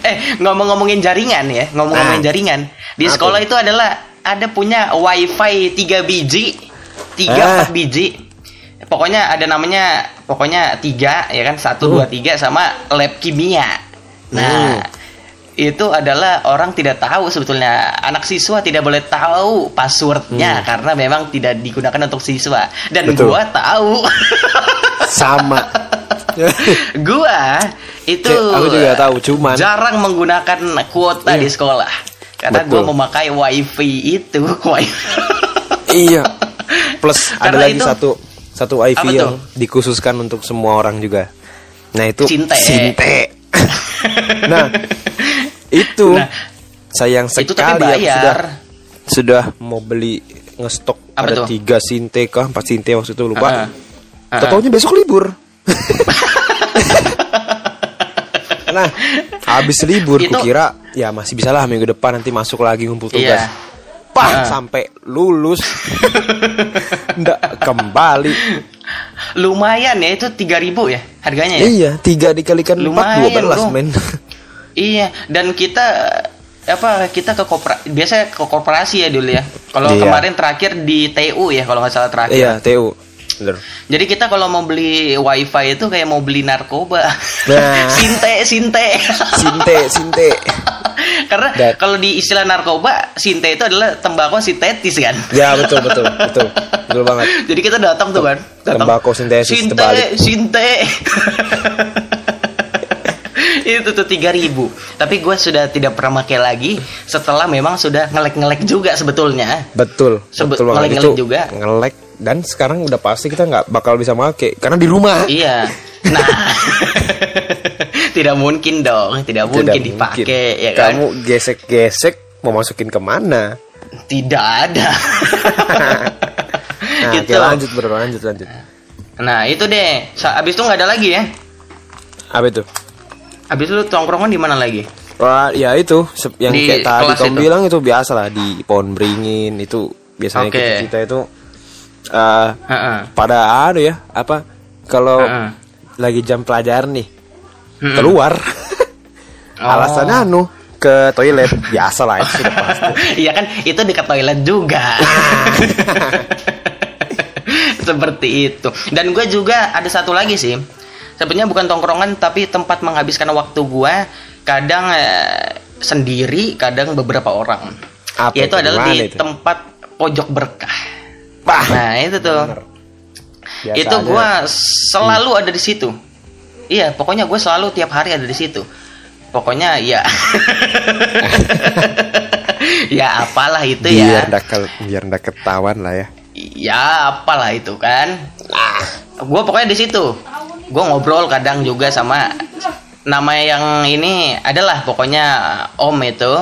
eh, ngomong-ngomongin jaringan ya, ngomong-ngomongin Nah. jaringan. Di Apa? sekolah itu adalah ada punya wifi 3 biji, 3 Ah. 4 biji. Pokoknya ada namanya pokoknya tiga ya kan satu dua tiga sama lab kimia. Nah, Hmm. Itu adalah orang tidak tahu sebetulnya anak siswa tidak boleh tahu passwordnya karena memang tidak digunakan untuk siswa dan Hmm. Betul. gua tahu sama gua itu aku juga tahu cuman jarang menggunakan kuota Iya. di sekolah karena Betul. gua memakai wifi itu wifi iya plus ada Karena lagi itu- satu satu wifi yang tuh? dikhususkan untuk semua orang juga nah itu Sinte. Sinte. Nah itu Nah, sayang itu tapi sekali aku bayar sudah sudah mau beli ngestok Apa ada tuh? tiga sinte kah empat sinte waktu itu lupa Heeh. Heeh. Tau-taunya besok libur nah habis libur Itu- kukira ya masih bisa lah minggu depan nanti masuk lagi ngumpul tugas Iya. Pah, Heeh. sampai lulus. Ndak kembali. Lumayan ya itu 3000 ya harganya ya? Iya tiga dikalikan empat Lumayan, dua belas bro. men. Iya dan kita apa kita ke kopra biasa ke korporasi ya dulu ya. Kalau Iya. kemarin terakhir di TU ya kalau nggak salah terakhir. Iya TU Bener. Jadi kita kalau mau beli wifi itu kayak mau beli narkoba. Nah. sinte, sinte. sinte sinte Karena kalau di istilah narkoba, sinte itu adalah tembakau sintetis kan. ya betul betul betul betul banget Jadi kita datang tuh kan. Datang, Tembakau sintetis Sinte, terbalik. sinte. itu tuh 3000 Tapi gue sudah tidak pernah pakai lagi setelah memang sudah ngelek-ngelek juga sebetulnya. betul Sebe- betul banget ngelek-ngelek itu juga. ngelek dan sekarang udah pasti kita nggak bakal bisa make karena di rumah Iya. Nah, tidak mungkin dong, tidak mungkin Tidak dipakai ya kan? Kamu gesek-gesek mau masukin ke mana? Tidak ada. Nah, Gitu. oke, lanjut bro, lanjut lanjut. Nah, itu deh. Abis itu nggak ada lagi ya. Apa itu? Abis itu tongkrongan di mana lagi? Wah, ya itu yang Di kayak tadi kamu itu? bilang itu biasa lah di pohon beringin itu biasanya Oke. kita, kita itu eh Heeh. pada anu ya apa kalau Heeh. lagi jam pelajaran nih keluar Oh. alasannya anu ke toilet biasa lah itu sudah pasti. Iya kan, itu dekat toilet juga. Seperti itu. Dan gue juga ada satu lagi sih. Sebenarnya bukan tongkrongan tapi tempat menghabiskan waktu gue kadang eh, sendiri, kadang beberapa orang. Apa Yaitu itu? adalah Di mana di itu? tempat pojok berkah. Bah, Nah, itu tuh. bener. itu Biasanya- gue selalu ada di situ. Iya pokoknya gue selalu tiap hari ada di situ. Pokoknya ya. Ya apalah itu biar ya. Ndak ke- biar ndak ketahuan lah ya. ya apalah itu kan. Gue pokoknya di situ. Gue ngobrol kadang juga sama. Nama yang ini adalah pokoknya om itu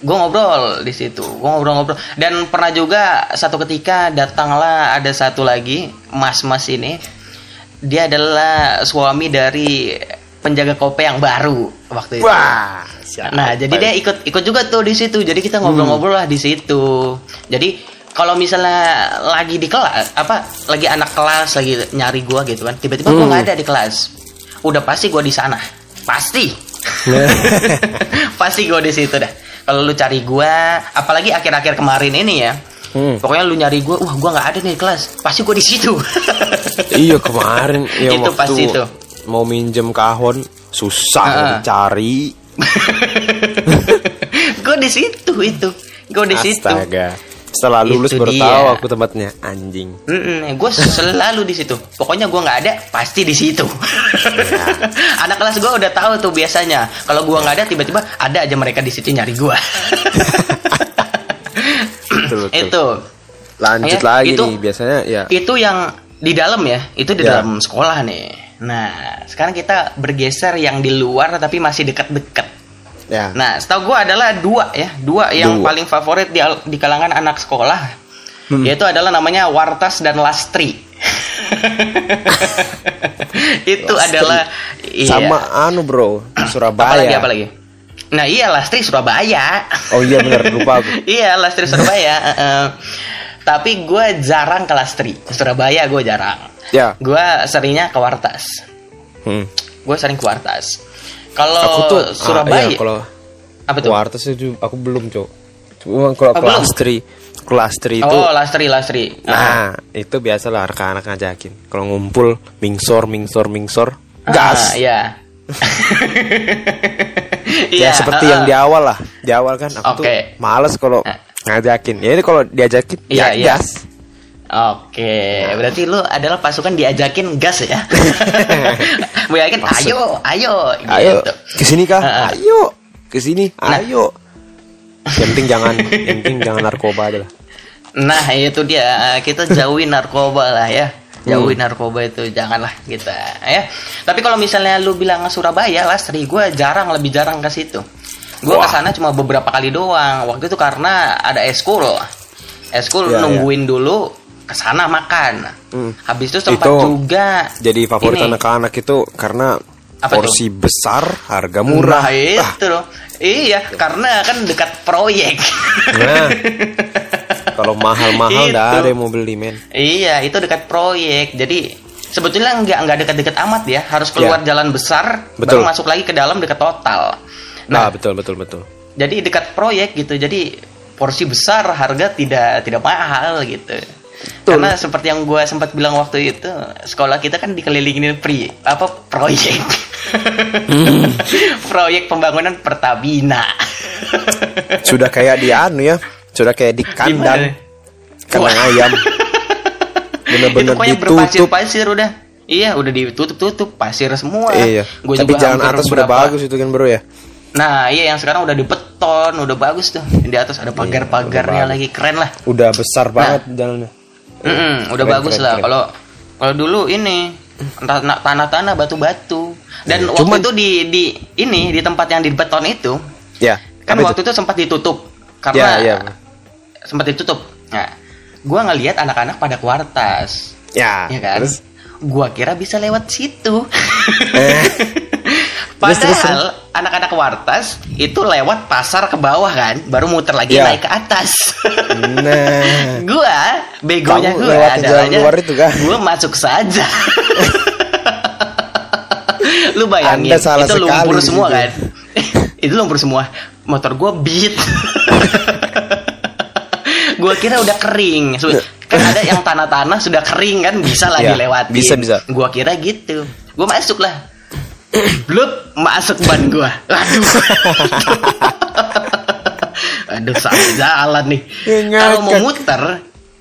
gue ngobrol di situ gue ngobrol-ngobrol. Dan pernah juga satu ketika datanglah ada satu lagi mas-mas ini. Dia adalah suami dari penjaga kopi yang baru waktu itu. Wah, siapa Nah, jadi dia ikut ikut juga tuh di situ. Jadi kita ngobrol-ngobrol lah di situ. Jadi kalau misalnya lagi di kelas apa lagi anak kelas lagi nyari gua gitu kan tiba-tiba gua Hmm. nggak ada di kelas. Udah pasti gue di sana. Pasti. Pasti gue di situ dah kalau lu cari gue apalagi akhir-akhir kemarin ini ya. Hmm. pokoknya lu nyari gue wah gue nggak ada nih kelas. Pasti gue di situ. Iya kemarin ya Itu waktu pasti itu. mau minjem kahon susah Ah. dicari gue di situ itu. Gue di situ. Astaga setelah lulus Itu baru dia. tahu aku tempatnya anjing gue selalu di situ. Pokoknya gue nggak ada, pasti di situ. Anak kelas gue udah tahu tuh biasanya. Kalau gue nggak ada, tiba-tiba ada aja mereka di situ nyari gue. Itu, lanjut Ya, lagi itu- nih biasanya ya itu yang di dalam ya. Itu di Ya. dalam sekolah nih. Nah, sekarang kita bergeser yang di luar tapi masih dekat-dekat. Ya Nah, setahu gue adalah dua ya, dua yang Dua. paling favorit di, di kalangan anak sekolah, Hmm. yaitu adalah namanya Wartas dan Lastri. Itu Lastri. adalah iya. sama anu bro Surabaya apalagi apalagi. Nah iya Lastri Surabaya. oh iya benar lupa aku iya Lastri Surabaya. eh. Tapi gue jarang ke Lastri Surabaya gue jarang. ya Gue seringnya ke Wartas. hmm. Gue sering ke Wartas. Kalau aku tuh ah, Surabaya iya, kalau apa tuh? Wartes itu aku belum cok cuma kalau Oh, klastri klastri itu Oh Lastri Lastri. nah itu biasalah anak-anak ngajakin kalau ngumpul mingsor mingsor mingsor Ah, gas iya. ya seperti ah, yang ah. di awal lah di awal kan aku Oke. tuh males kalau Ah. ngajakin ya ini kalau diajakin Iya, ya iya. gas Oke, berarti lu adalah pasukan diajakin gas ya? Diajakin, Masuk. ayo, ayo, ayo gitu. ke sini kah Ah, ah. ayo ke sini Nah. ayo yang penting jangan yang penting jangan narkoba aja lah Nah, itu dia. Kita jauhin narkoba lah ya. Jauhin Hmm. narkoba itu janganlah kita ya. Tapi kalau misalnya lu bilang Surabaya, Lastri, gue jarang lebih jarang ke situ. Gue ke sana cuma beberapa kali doang. Waktu itu karena ada eskul. Eskul Ya, nungguin dulu ke sana makan. Hmm. Habis itu sempat Itu juga jadi favorit anak-anak itu karena Apa porsi besar harga murah Nah, itu loh. Iya, karena kan dekat proyek. Nah, kalau mahal-mahal Itu. nggak ada yang mau beli men iya, itu dekat proyek. Jadi sebetulnya nggak nggak dekat-dekat amat ya. Harus keluar jalan besar, Betul. baru masuk lagi ke dalam dekat total. nah Nah, betul betul betul jadi dekat proyek gitu. Jadi porsi besar, harga tidak tidak mahal gitu. Karena seperti yang gue sempat bilang waktu itu, sekolah kita kan dikelilingin pri apa proyek, proyek pembangunan Pertamina. sudah kayak di anu ya sudah kayak di kandang. kandang ayam. Itu bener-bener ditutup. berpasir-pasir udah. Iya, udah ditutup-tutup pasir semua. iya. Gua tapi juga jalan atas sudah bagus itu kan bro ya? Nah, iya yang sekarang udah dibeton, udah bagus tuh. Di atas ada pagar-pagarnya Iya, lagi keren lah. udah besar banget jalannya Mm-mm, udah Keren, bagus keren, lah. Kalau kalau dulu ini tanah- tanah-tanah batu-batu. Dan Iya, waktu cuman- itu di di ini di tempat yang dibeton itu ya kan waktu itu? sempat ditutup ya karena ya sempat ditutup. Nah, gua ngelihat anak-anak pada kuartas, ya ya kan? terus Gua kira bisa lewat situ. eh, Padahal anak-anak wartas itu lewat pasar ke bawah kan, baru muter lagi Ya. naik ke atas. nah gua begonya Kamu gua adalahnya luar itu, kan? Gua masuk saja. Lu bayangin Anda salah itu lumpur semua situ. kan. itu lumpur semua. Motor gua beat. gua kira udah kering. Kan ada yang tanah-tanah sudah kering kan bisa lah Ya, dilewatin. bisa, bisa. Gua kira gitu. Gua masuk lah. Blup, masuk ban gua. Aduh. Aduh, salah jalan nih. Kalau mau ngakak. muter,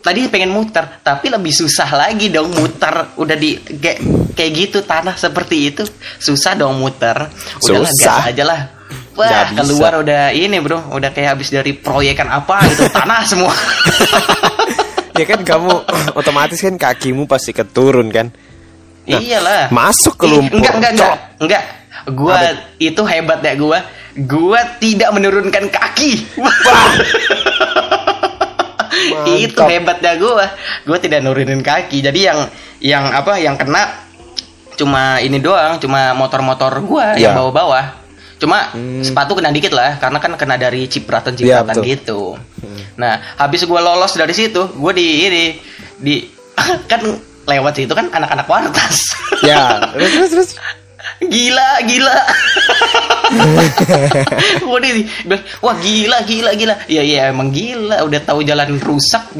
tadi pengen muter, tapi lebih susah lagi dong muter. Udah di kayak kayak gitu tanah seperti itu, susah dong muter. Udah Susah. gas aja lah. Wah, keluar udah ini, Bro. Udah kayak habis dari proyekan apa itu tanah semua. ya kan kamu otomatis kan kakimu pasti keturun kan Nah, Iyalah. masuk ke lumpur. Enggak, enggak, enggak. Enggak. Gua itu hebat ya gua. Gua tidak menurunkan kaki. itu Mantap. hebatnya gua. Gua tidak nurunin kaki. Jadi yang yang apa yang kena cuma ini doang, cuma motor-motor gua yang Ya. bawa-bawa. Cuma Hmm. sepatu kena dikit lah karena kan kena dari Ya, cipratan-cipratan betul. gitu. Nah, habis gua lolos dari situ, gua di ini di kan lewat situ kan anak-anak wartas. ya terus terus terus. Gila gila. Wah gila gila gila. Iya iya emang gila. Udah tahu jalan rusak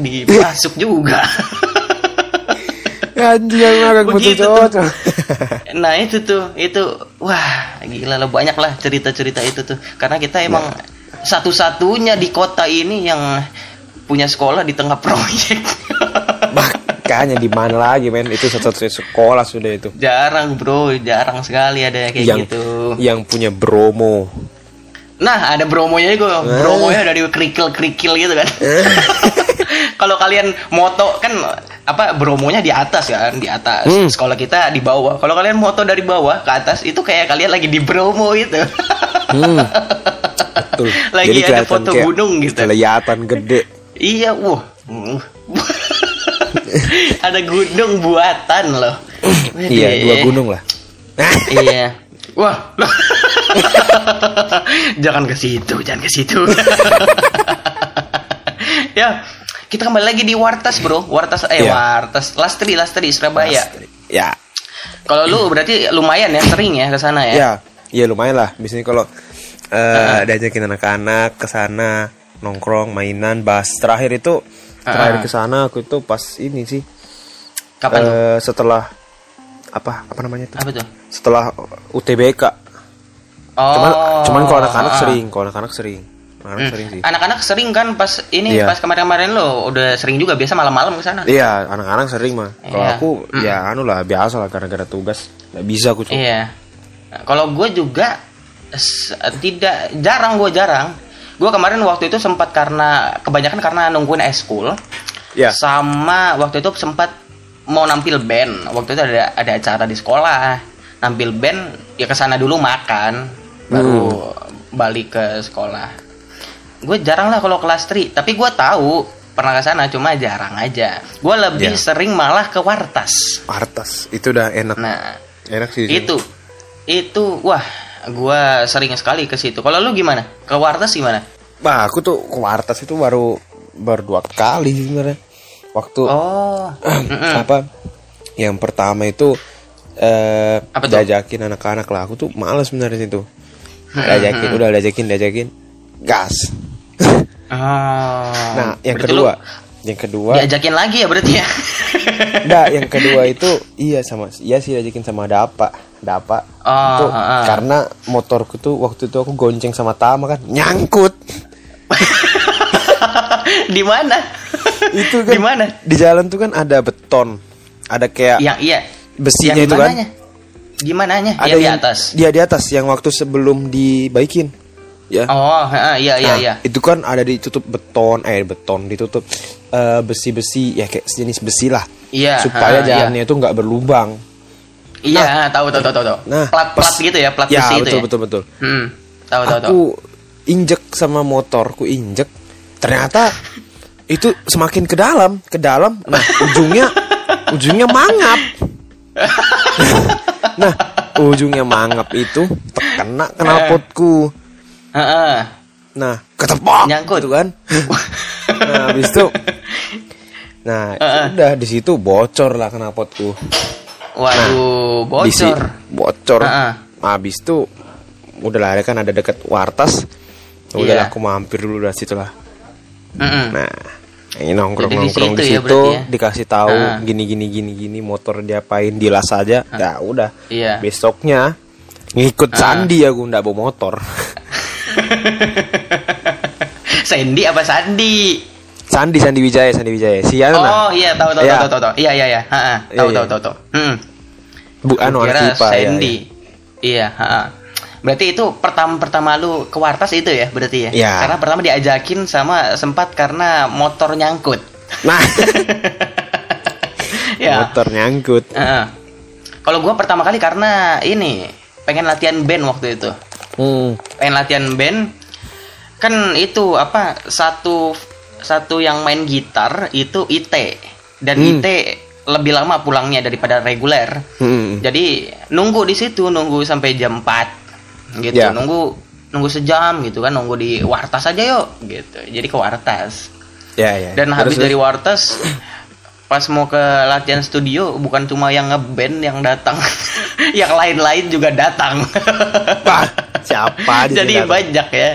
juga. Ngakak betul Begitu tuh. nah itu tuh itu wah gila lah banyak lah cerita cerita itu tuh. Karena kita emang satu-satunya di kota ini yang punya sekolah di tengah proyek Makanya di mana lagi men itu satu-satunya sekolah sudah itu. jarang bro jarang sekali ada kayak yang gitu yang punya Bromo. Nah, ada bromonya itu. Bromonya dari kerikil-kerikil gitu kan. Kalau kalian moto kan apa bromonya di atas kan, di atas. Hmm. Sekolah kita di bawah. Kalau kalian moto dari bawah ke atas itu kayak kalian lagi di Bromo gitu. Hmm. Betul. Lagi ada kelihatan foto kayak gunung gitu. Kelihatan gede. iya, wah. Hmm. ada gunung buatan loh. Iya, dua gunung lah. iya. Wah. jangan ke situ, jangan ke situ. ya, kita kembali lagi di Wartas, Bro. Wartas eh Iya. Wartas, Lastri, Lastri Surabaya. Ya. Kalau lu berarti lumayan ya, sering ya ke sana ya. Ya, ya lumayan lah. Biasanya kalau eh diajakin anak-anak ke sana nongkrong, mainan, bahas terakhir itu terakhir ke sana aku itu pas ini sih Kapan tuh? eh setelah apa apa namanya itu? Apa tuh? Setelah UTBK. Oh. Cuman cuman kalau anak-anak ah. sering, kalau anak-anak sering. Anak-anak sering sih. Anak-anak sering kan pas ini Iya. pas kemarin-kemarin lo udah sering juga biasa malam-malam ke sana. Iya, anak-anak sering mah. Kalau Iya. aku ya anu lah biasa lah gara-gara tugas. Nggak bisa aku cuma. Iya. Nah, Kalau gue juga tidak jarang gue jarang. Gue kemarin waktu itu sempat karena kebanyakan karena nungguin eskul. Ya. Sama waktu itu sempat mau nampil band. Waktu itu ada ada acara di sekolah. Nampil band ya ke sana dulu makan baru balik ke sekolah. Gue jarang lah kalau kelas 3, tapi gue tahu pernah ke sana cuma jarang aja. Gue lebih Ya. sering malah ke Wartas. Partas itu udah enak. Nah, enak sih. itu itu wah gua sering sekali ke situ kalau lu gimana ke Wartas gimana Bah, aku tuh ke Wartas itu baru baru dua kali sebenarnya. Waktu oh apa? Yang pertama itu eh Apa tuh? diajakin anak-anak lah. Aku tuh males sebenarnya itu. Diajakin, udah diajakin, diajakin. Gas. oh Nah, yang berarti kedua, lu yang kedua, diajakin lagi ya berarti ya enggak, yang kedua itu iya sama iya sih diajakin sama Dapa. Dapa. Oh, itu ah, ah. karena motorku tuh waktu itu aku gonceng sama Tama kan, nyangkut. di mana itu kan di mana di jalan tuh kan ada beton ada kayak yang iya besinya yang itu kan mananya? Gimananya? ada yang di atas. dia di atas yang waktu sebelum dibaikin ya Oh, ha, iya iya Nah, iya. itu kan ada ditutup beton eh beton ditutup eh, besi-besi ya kayak sejenis besi lah Iya, supaya ha, jalannya itu nggak berlubang Iya, tahu tahu tahu tahu. tahu. nah plat plat pas- gitu ya, plat ya besi betul itu ya. betul betul Hmm, tahu tahu tahu. aku injek sama motorku injek ternyata itu semakin ke dalam ke dalam nah ujungnya ujungnya mangap nah ujungnya mangap itu terkena knalpotku Heeh. nah ketepok Nyangkut. gitu kan nah habis itu nah udah di situ bocor lah knalpotku Waduh, Di si- bocor. bocor Heeh. habis itu udah lah kan ada deket wartas udah Iya. lah, aku mampir dulu dari situ lah Mm-mm. Nah, ini nongkrong Jadi di nongkrong di situ ya situ, berarti ya? dikasih tahu Ah. gini gini gini gini motor diapain dilas aja, ya udah. Iya. Besoknya ngikut Sandi aku ndak bawa motor. Sandy apa Sandi? Sandi Sandi Wijaya Sandi Wijaya. Si anu Oh iya tahu tahu Iya. tahu tahu tahu. Iya iya iya. Heeh. Tahu Iya, tahu iya. tahu tahu. Hmm. Bu anu Kira IPA, ya, Sandy. ya. Iya, heeh. Berarti itu pertama pertama lu ke Wartas itu ya berarti ya? Iya. Karena pertama diajakin sama sempat karena motor nyangkut. Nah, ya. motor nyangkut. Heeh. Kalau gua pertama kali karena ini pengen latihan band waktu itu. Hmm. pengen latihan band kan itu apa satu satu yang main gitar itu IT dan Hmm. IT lebih lama pulangnya daripada reguler Hmm. jadi nunggu di situ nunggu sampai jam 4 gitu Ya. nunggu nunggu sejam gitu kan nunggu di wartas aja yuk gitu jadi ke wartas Ya ya. dan habis dari wartas pas mau ke latihan studio bukan cuma yang ngeband yang datang yang lain-lain juga datang siapa di jadi datang? banyak ya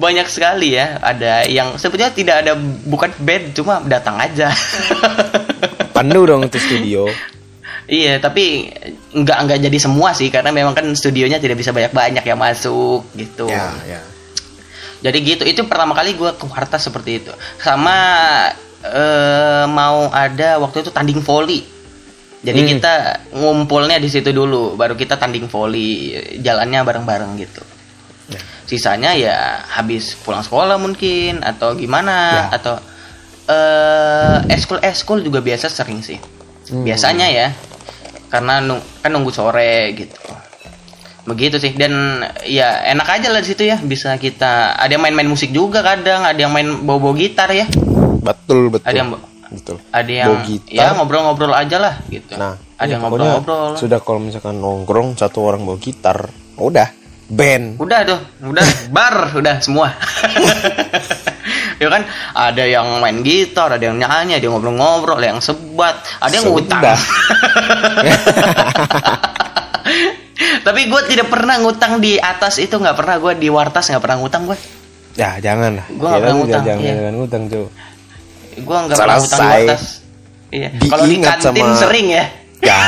banyak sekali ya ada yang sebetulnya tidak ada bukan band cuma datang aja Penuh dong itu studio. iya tapi nggak nggak jadi semua sih karena memang kan studionya tidak bisa banyak-banyak yang masuk gitu Ya, ya. jadi gitu itu pertama kali gue ke Warta seperti itu sama eh, mau ada waktu itu tanding volley jadi Hmm. kita ngumpulnya di situ dulu baru kita tanding volley jalannya bareng-bareng gitu Ya. sisanya ya habis pulang sekolah mungkin atau gimana Ya. atau eh eskul eskul juga biasa sering sih Hmm. biasanya ya karena nung- kan nunggu sore gitu begitu sih dan ya enak aja lah di situ ya bisa kita ada yang main-main musik juga kadang ada yang main bawa-bawa gitar ya Betul, betul. Ada yang- betul. ada yang Bawa gitar. ya ngobrol-ngobrol aja lah gitu Nah, ada iya, yang ngobrol-ngobrol Sudah kalau misalkan nongkrong satu orang bawa gitar, udah band. udah tuh udah bar udah semua ya kan ada yang main gitar ada yang nyanyi ada yang ngobrol-ngobrol ada yang sebat ada yang ngutang tapi gue tidak pernah ngutang di atas itu nggak pernah gue di wartas nggak pernah ngutang gue Ya, jangan lah. Gua nggak pernah tuh ngutang, Jangan, iya. jangan ngutang, cuy. gue nggak pernah ngutang di wartas iya kalau di kantin sama- sering ya Ya.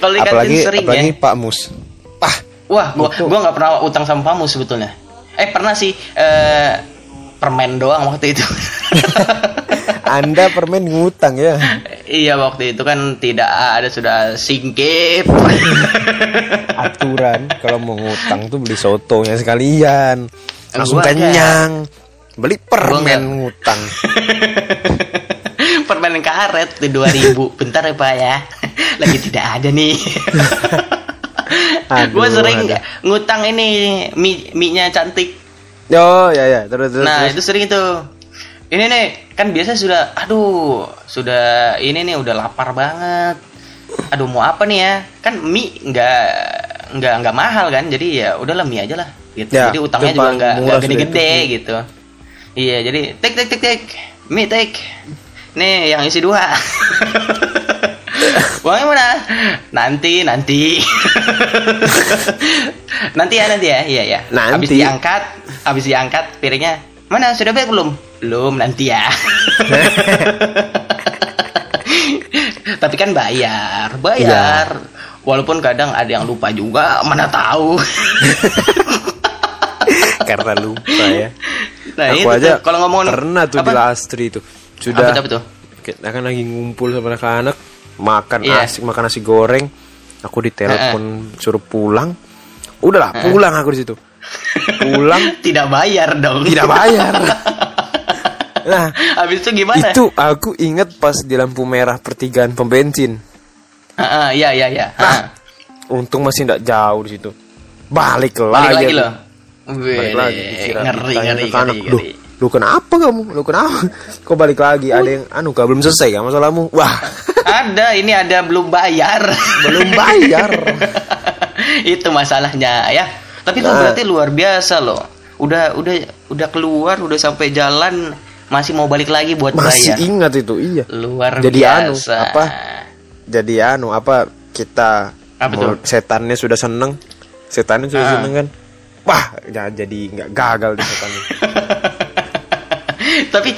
kalau di kantin apalagi sering apalagi ya Pak Mus. Ah, wah gue Itu. gua nggak pernah utang sama kamu sebetulnya eh pernah sih eh permen doang waktu itu Anda permen ngutang ya. Iya waktu itu kan tidak ada sudah singkip. Aturan kalau mau ngutang tuh beli sotonya sekalian. Langsung Gua kenyang. Beli permen ngutang. Permen karet tuh 2000 Bentar ya pak ya Lagi tidak ada nih Gue sering aduh. ngutang ini mie, mie-nya cantik Oh, ya ya, terus terus. Nah terus. itu sering itu Ini nih kan biasa sudah Aduh sudah ini nih udah lapar banget Aduh mau apa nih ya Kan mie nggak nggak nggak mahal kan Jadi ya udahlah mie aja lah gitu. Ya, Jadi utangnya juga nggak nggak gede-gede itu. gitu Iya jadi tek tek tek tek Mie tek Nih yang isi dua Uangnya mana? Nanti, nanti. nanti ya, nanti ya. Iya, ya. Nanti. Habis diangkat, habis diangkat piringnya. Mana? Sudah baik belum? Belum, nanti ya. Tapi kan bayar, bayar. Walaupun kadang ada yang lupa juga, mana tahu. Karena lupa ya. Nah, Aku aja kalau ngomongin pernah tuh apa? di Lastri itu. Sudah Apa apa tuh? kita kan lagi ngumpul sama anak-anak makan Iya. asik makan nasi goreng aku ditelepon suruh pulang udahlah pulang aku di situ pulang Tidak bayar dong. tidak bayar nah Habis itu gimana? itu aku ingat pas di lampu merah pertigaan pom bensin Ah, ah, iya, iya, iya. Ah. untung masih tidak jauh di situ balik Balik lagi, lagi aku. loh. balik lagi ngeri, ngeri, ngeri, "Loh, ngeri. Lu kenapa kamu lu kenapa kok balik lagi ada yang anu kak belum selesai kan masalahmu wah Ada, ini ada belum bayar. belum bayar itu masalahnya ya. Tapi itu Nah. berarti luar biasa loh. Udah udah udah keluar, udah sampai jalan masih mau balik lagi buat masih bayar. ingat itu iya Luar Jadi anu, biasa. apa? jadi anu apa kita Apa mau- tuh? setannya sudah seneng setannya sudah Ah. seneng kan wah ya, jadi nggak gagal di setannya Tapi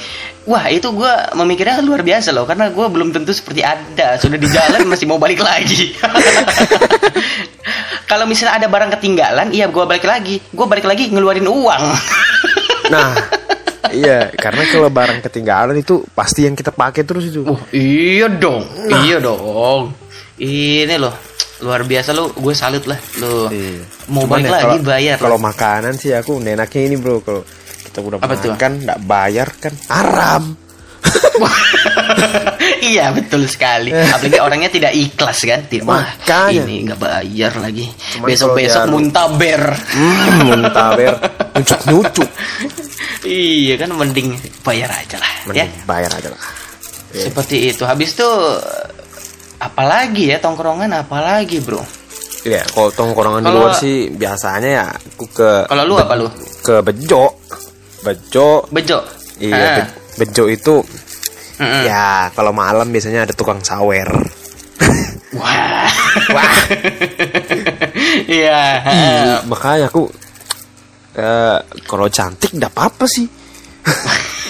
wah itu gua memikirnya luar biasa loh karena gua belum tentu seperti Anda sudah di jalan masih mau balik lagi. Kalau misalnya ada barang ketinggalan, iya gua balik lagi. Gua balik lagi ngeluarin uang. nah iya karena kalau barang ketinggalan itu pasti yang kita pakai terus itu Wah, iya dong. Iya dong. Ini loh luar biasa lo gue salut lah lo Iya. mau Cuman balik ya, lagi kalau- bayar kalau makanan sih aku enaknya ini bro kalau kita udah Apa tuh? makan nggak bayar kan? Haram. Iya betul sekali. Apalagi orangnya tidak ikhlas kan? Tidak Makanya. ini nggak bayar lagi. Cuman besok besok dia- muntaber. Hmm, muntaber. Nyucuk nyucuk iya kan mending bayar aja lah ya. Mending bayar aja lah. Seperti itu. Habis itu apalagi ya tongkrongan apalagi bro? Iya, kalau tongkrongan di Kalau- luar sih biasanya ya aku ke kalau lu apa lu? ke bejo. Bejo. bejo Iya, Ah. Be- bejo itu Mm-mm. Ya, kalau malam biasanya ada tukang sawer. Wah. Wah. Iya. Makanya aku eh kalau cantik enggak apa-apa sih.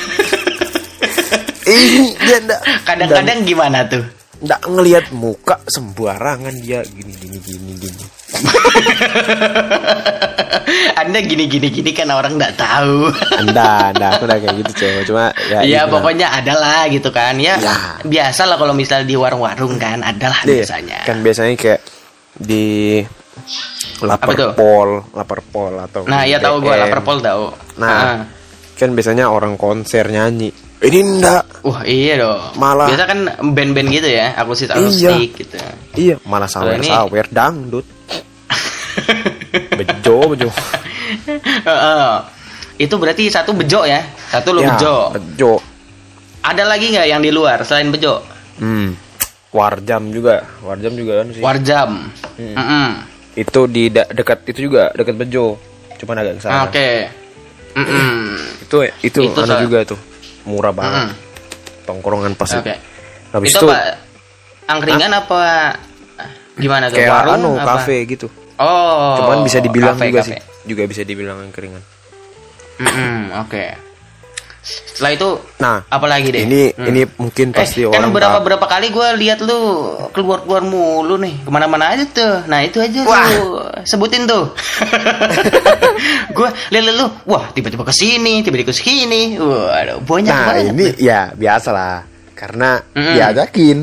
Ini dia enggak Kadang-kadang gimana tuh? enggak ngelihat muka sembarangan dia gini gini gini gini. Anda gini-gini gini kan orang nggak tahu. Anda, anda aku udah kayak gitu cewek. Cuma ya Ya gitu pokoknya ada lah gitu kan ya. Ya. Biasa lah kalau misal di warung-warung kan ada lah Iya, biasanya. Kan biasanya kayak di lapar pol, lapar pol atau Nah, ya tahu gua DM. lapar pol tahu. Nah, Ah. kan biasanya orang konser nyanyi. Ini enggak. Wah iya dong. Malah- Biasa kan band-band gitu ya, akustik akustik gitu. Iya, malah sawer ini- sawer dangdut. Bejo bejo. Heeh. Itu berarti satu bejo ya, satu lu Ya, bejo. bejo. Ada lagi nggak yang di luar selain bejo? Hmm. Warjam juga, warjam juga kan sih. Warjam. Hmm. Mm-mm. itu di da- dekat itu juga dekat bejo. Cuman agak ke sana. Oke. Mm-mm. Itu itu, Itu anu sa- juga tuh. Murah banget. Mm. Tongkrongan pas Oke. Habis Itu itu apa? Angkringan apa gimana tuh? kayak Warung anu apa? kafe gitu. Oh. Cuman bisa dibilang kafe, juga kafe. sih. Juga bisa dibilang angkringan. Mm-mm, Oke. Setelah itu Nah, apalagi deh? ini Hmm. ini mungkin pasti eh, kan orang berapa tak- berapa kali gue lihat lu keluar keluar mulu nih ke mana-mana aja tuh nah itu aja Wah. lu sebutin tuh gue lihat lu wah tiba-tiba ke sini tiba-tiba ke sini waduh banyak Nah, banget ini ya biasa lah. Karena Mm-mm. diajakin.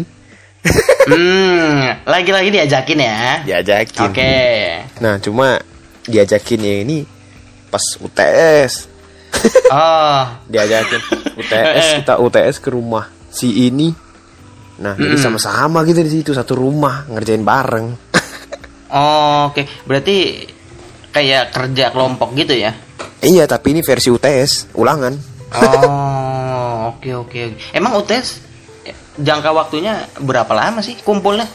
Hmm lagi-lagi diajakin ya Diajakin. oke Nah, cuma diajakin ya ini pas UTS. oh Diajakin UTS kita UTS ke rumah si ini. Nah, jadi sama-sama gitu di situ satu rumah ngerjain bareng. oh, oke berarti kayak kerja kelompok gitu ya iya, tapi ini versi UTS, ulangan. Oh, oke oke. oke. Emang UTS jangka waktunya berapa lama sih kumpulnya?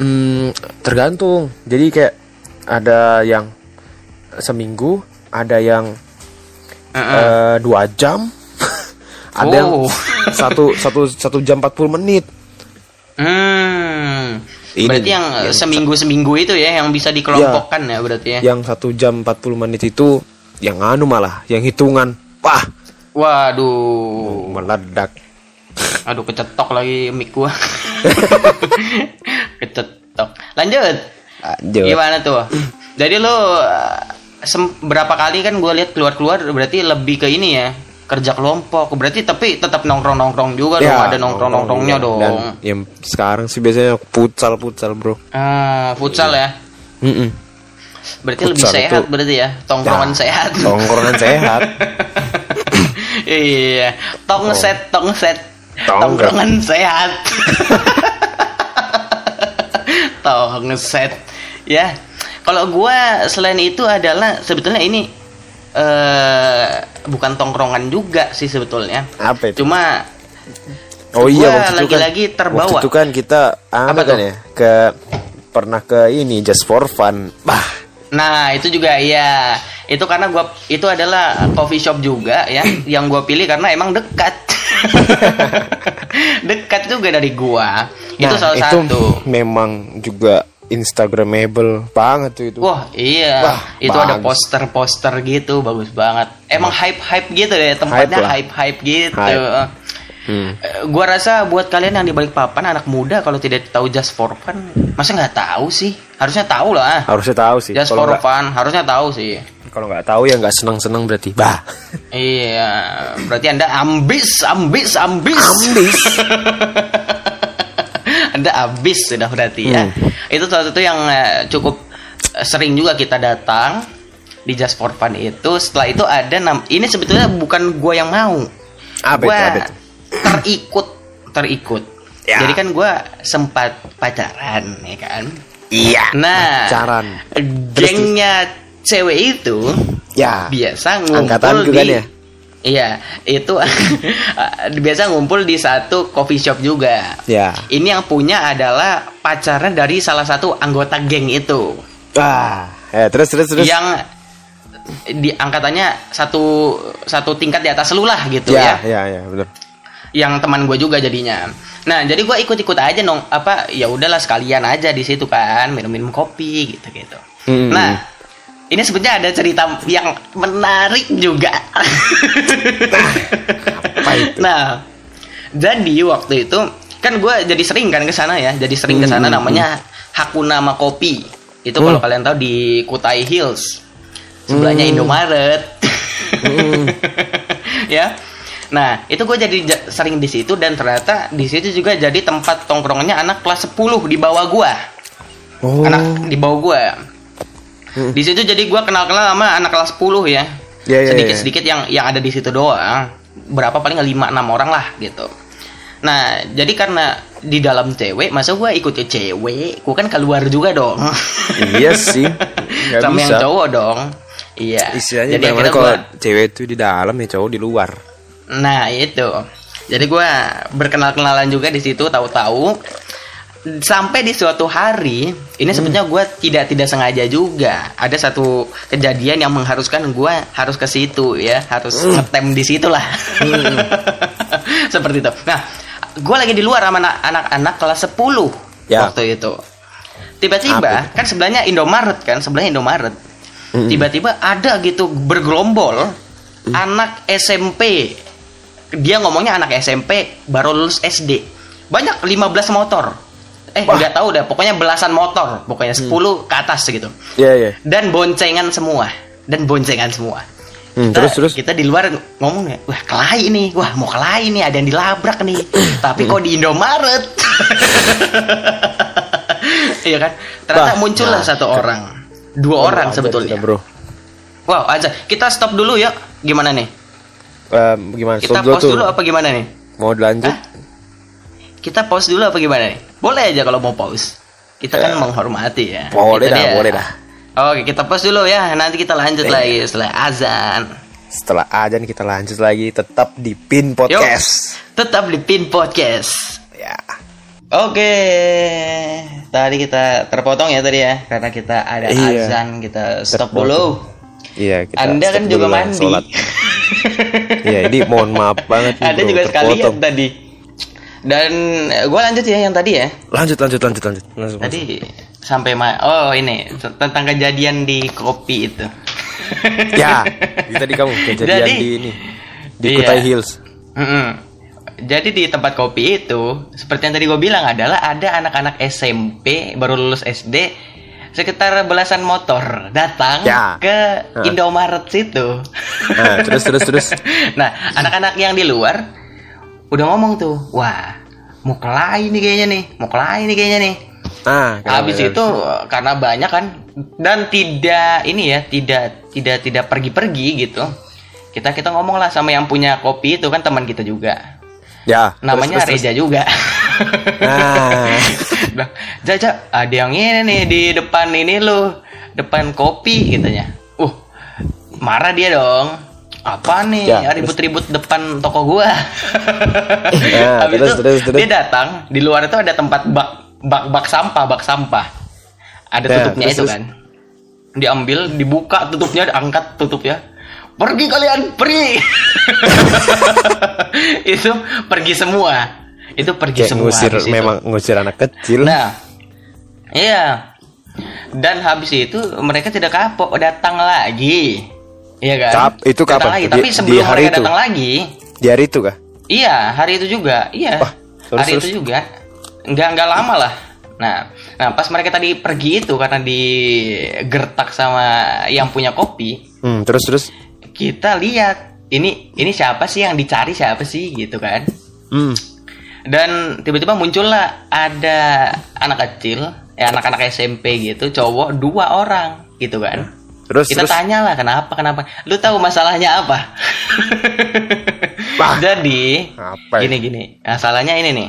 Hmm, tergantung. Jadi kayak ada yang seminggu, ada yang eh, dua jam, ada yang Oh. satu satu satu jam 40 menit. Hmm. Ini berarti yang yang seminggu seminggu itu ya yang bisa dikelompokkan ya berarti ya. Yang satu jam 40 menit itu yang anu malah, yang hitungan. Wah, Waduh. meledak. Aduh kecetok lagi mic gua. kecetok. Lanjut. Lanjut. Gimana tuh? Jadi lu sem- berapa kali kan gue lihat keluar-keluar berarti lebih ke ini ya kerja kelompok berarti tapi tetap nongkrong-nongkrong juga dong ada nongkrong-nongkrongnya juga. dong Ya, Dan yang sekarang sih biasanya futsal-futsal, Bro. Ah, futsal ya. Mm-mm. Berarti lebih Futsal sehat itu- berarti ya, tongkrongan Ya, sehat. Tongkrongan sehat. iya, tong set, tong set. Tong- Tongkrongan sehat. tong set. Ya. Kalau gua selain itu adalah sebetulnya ini eh bukan tongkrongan juga sih sebetulnya. Apa itu? Cuma Oh iya Gua waktu itu kan lagi-lagi terbawa. Waktu itu kan kita apa, Apa kan tuh? ya ke pernah ke ini just for fun. Bah, Nah itu juga ya itu karena gua itu adalah coffee shop juga ya yang gua pilih karena emang dekat dekat juga dari gua itu nah, salah itu satu memang juga instagramable banget tuh itu. wah iya Wah, itu ada bagus. poster-poster gitu bagus banget emang hype hype gitu deh tempatnya lah. hype hype gitu Hype. Hmm. Eh, gua rasa buat kalian yang di balik papan anak muda kalau tidak tahu just for fun masa nggak tahu sih harusnya tahu lah Harusnya tahu sih. just for fun harusnya tahu sih kalau nggak tahu ya nggak seneng-seneng berarti. Bah. Iya, berarti Anda ambis, ambis, ambis. Ambis. anda ambis sudah berarti ya. Hmm. Itu salah satu yang eh, cukup eh, sering juga kita datang di Just for Fun itu. Setelah itu ada nam ini sebetulnya bukan gua yang mau. Itu? terikut, terikut. Ya. Jadi kan gua sempat pacaran, ya kan? Iya. Nah, Pacaran. gengnya cewek itu Ya. biasa ngumpul Angkatanku di kan ya? Iya, itu biasa ngumpul di satu coffee shop juga. Ya. Ini yang punya adalah pacarnya dari salah satu anggota geng itu. Wah. Eh, terus terus terus. Yang di angkatannya satu satu tingkat di atas lu lah gitu ya. ya, ya, ya, benar. yang teman gue juga jadinya nah jadi gue ikut-ikut aja nong apa ya udahlah sekalian aja di situ kan minum-minum kopi gitu gitu Hmm. nah ini sebenarnya ada cerita yang menarik juga Apa itu? nah jadi waktu itu kan gue jadi sering kan ke sana ya jadi sering ke sana Hmm, namanya Hakunama Kopi itu kalau Hmm. kalian tahu di Kutai Hills sebelahnya Hmm. Indomaret Hmm. ya nah itu gue jadi ja- sering di situ dan ternyata di situ juga jadi tempat tongkrongnya anak kelas 10 di bawah gue Oh. anak di bawah gue Hmm. di situ jadi gue kenal kenal sama anak kelas 10 ya Iya, iya, sedikit iya. sedikit yang yang ada di situ doang berapa paling lima enam orang lah gitu nah jadi karena di dalam cewek masa gue ikut ke cewek gue kan keluar juga dong Iya sih. Sama yang bisa. cowok dong iya Istilahnya jadi kalau gua- cewek itu di dalam ya cowok di luar. Nah itu, jadi gue berkenal kenalan juga di situ, tahu-tahu sampai di suatu hari, ini sebenarnya gue tidak tidak sengaja juga ada satu kejadian yang mengharuskan gue harus ke situ ya, harus ngetem di situ lah, seperti itu. Nah, gue lagi di luar sama anak- anak-anak kelas 10 Ya. waktu itu. Tiba-tiba kan sebelahnya Indomaret kan, sebelahnya Indomaret. Mm-mm. Tiba-tiba ada gitu bergerombol anak SMP. Dia ngomongnya anak SMP baru lulus SD. Banyak 15 motor. Eh, Wah. nggak tahu dah, pokoknya belasan motor, pokoknya 10 ke atas gitu. Iya iya. Dan boncengan semua, dan boncengan semua. Hmm, Kita- terus terus. kita di luar ngomongnya, wah kelahi nih, wah mau kelahi nih, ada yang dilabrak nih. Tapi kok di Indomaret? Iya kan? Ternyata Bah, muncullah nah, satu orang, dua orang sebetulnya. kita, bro. Wow, aja. Kita stop dulu ya. Gimana nih? Eh, gimana? Kita dulu pause dulu apa gimana nih? Mau dilanjut? Hah? Kita pause dulu apa gimana nih? Boleh aja kalau mau pause. Kita kan menghormati ya. Boleh Itu dah, dia. boleh dah. Oke, kita pause dulu ya. Nanti kita lanjut Iya. lagi setelah azan. Setelah ajan kita lanjut lagi tetap di Pin Podcast. Tetap di Pin Podcast. Ya. Oke, tadi kita terpotong ya tadi ya karena kita ada Iya. azan kita stop Terpotong. dulu. Iya, kita Anda stop kan juga mandi. sholat. Iya, ini mohon maaf banget nih, Ada bro, juga sekalian terpotong. tadi. Dan gue lanjut ya yang tadi ya. Lanjut lanjut lanjut lanjut. Langsung, langsung. Tadi sampai ma oh ini tentang kejadian di kopi itu. Ya, itu tadi kamu kejadian Jadi- di ini di Iya. Kutai Hills. Mm-mm. Jadi di tempat kopi itu, seperti yang tadi gue bilang adalah ada anak-anak SMP baru lulus SD sekitar belasan motor datang Ya. ke Hah. Indomaret situ. Nah, terus terus terus. nah, anak-anak yang di luar udah ngomong tuh, wah mau kelahi nih kayaknya nih, mau kelahi nih kayaknya nih. Nah, Habis itu karena banyak kan dan tidak ini ya, tidak tidak tidak pergi-pergi gitu. Kita kita ngomong lah sama yang punya kopi itu kan teman kita juga. ya, Namanya terus, terus, Reja juga. Nah. Bilang, Jaja, ada yang ini nih di depan ini loh, depan kopi katanya. Uh, marah dia dong. Apa nih Ya, ribut-ribut depan toko gua? Nah, Habis terus, itu terus, terus. dia datang di luar itu ada tempat bak bak bak sampah, bak sampah. Ada Ya, tutupnya terus, itu terus. kan. Diambil, dibuka tutupnya, diangkat tutupnya. Pergi kalian, pergi. itu pergi semua. Itu pergi Kayak semua. ngusir memang ngusir anak kecil. Nah, iya. Dan habis itu mereka tidak kapok datang lagi. Iya kan? Kap- itu Datang kapan? lagi. Di- Tapi di sebelum hari mereka itu? datang lagi, Di hari itu kah? iya hari itu juga, iya. Wah, terus, hari terus? itu juga. Nggak nggak lama lah. Nah, nah pas mereka tadi pergi itu karena digertak sama yang punya kopi, Hmm, terus terus. kita lihat ini ini siapa sih yang dicari siapa sih gitu kan? Hmm. Dan tiba-tiba muncullah ada anak kecil ya anak-anak SMP gitu cowok dua orang gitu kan Terus kita terus. tanya lah kenapa kenapa lu tahu masalahnya apa Wah. jadi Apa ya? gini gini masalahnya ini nih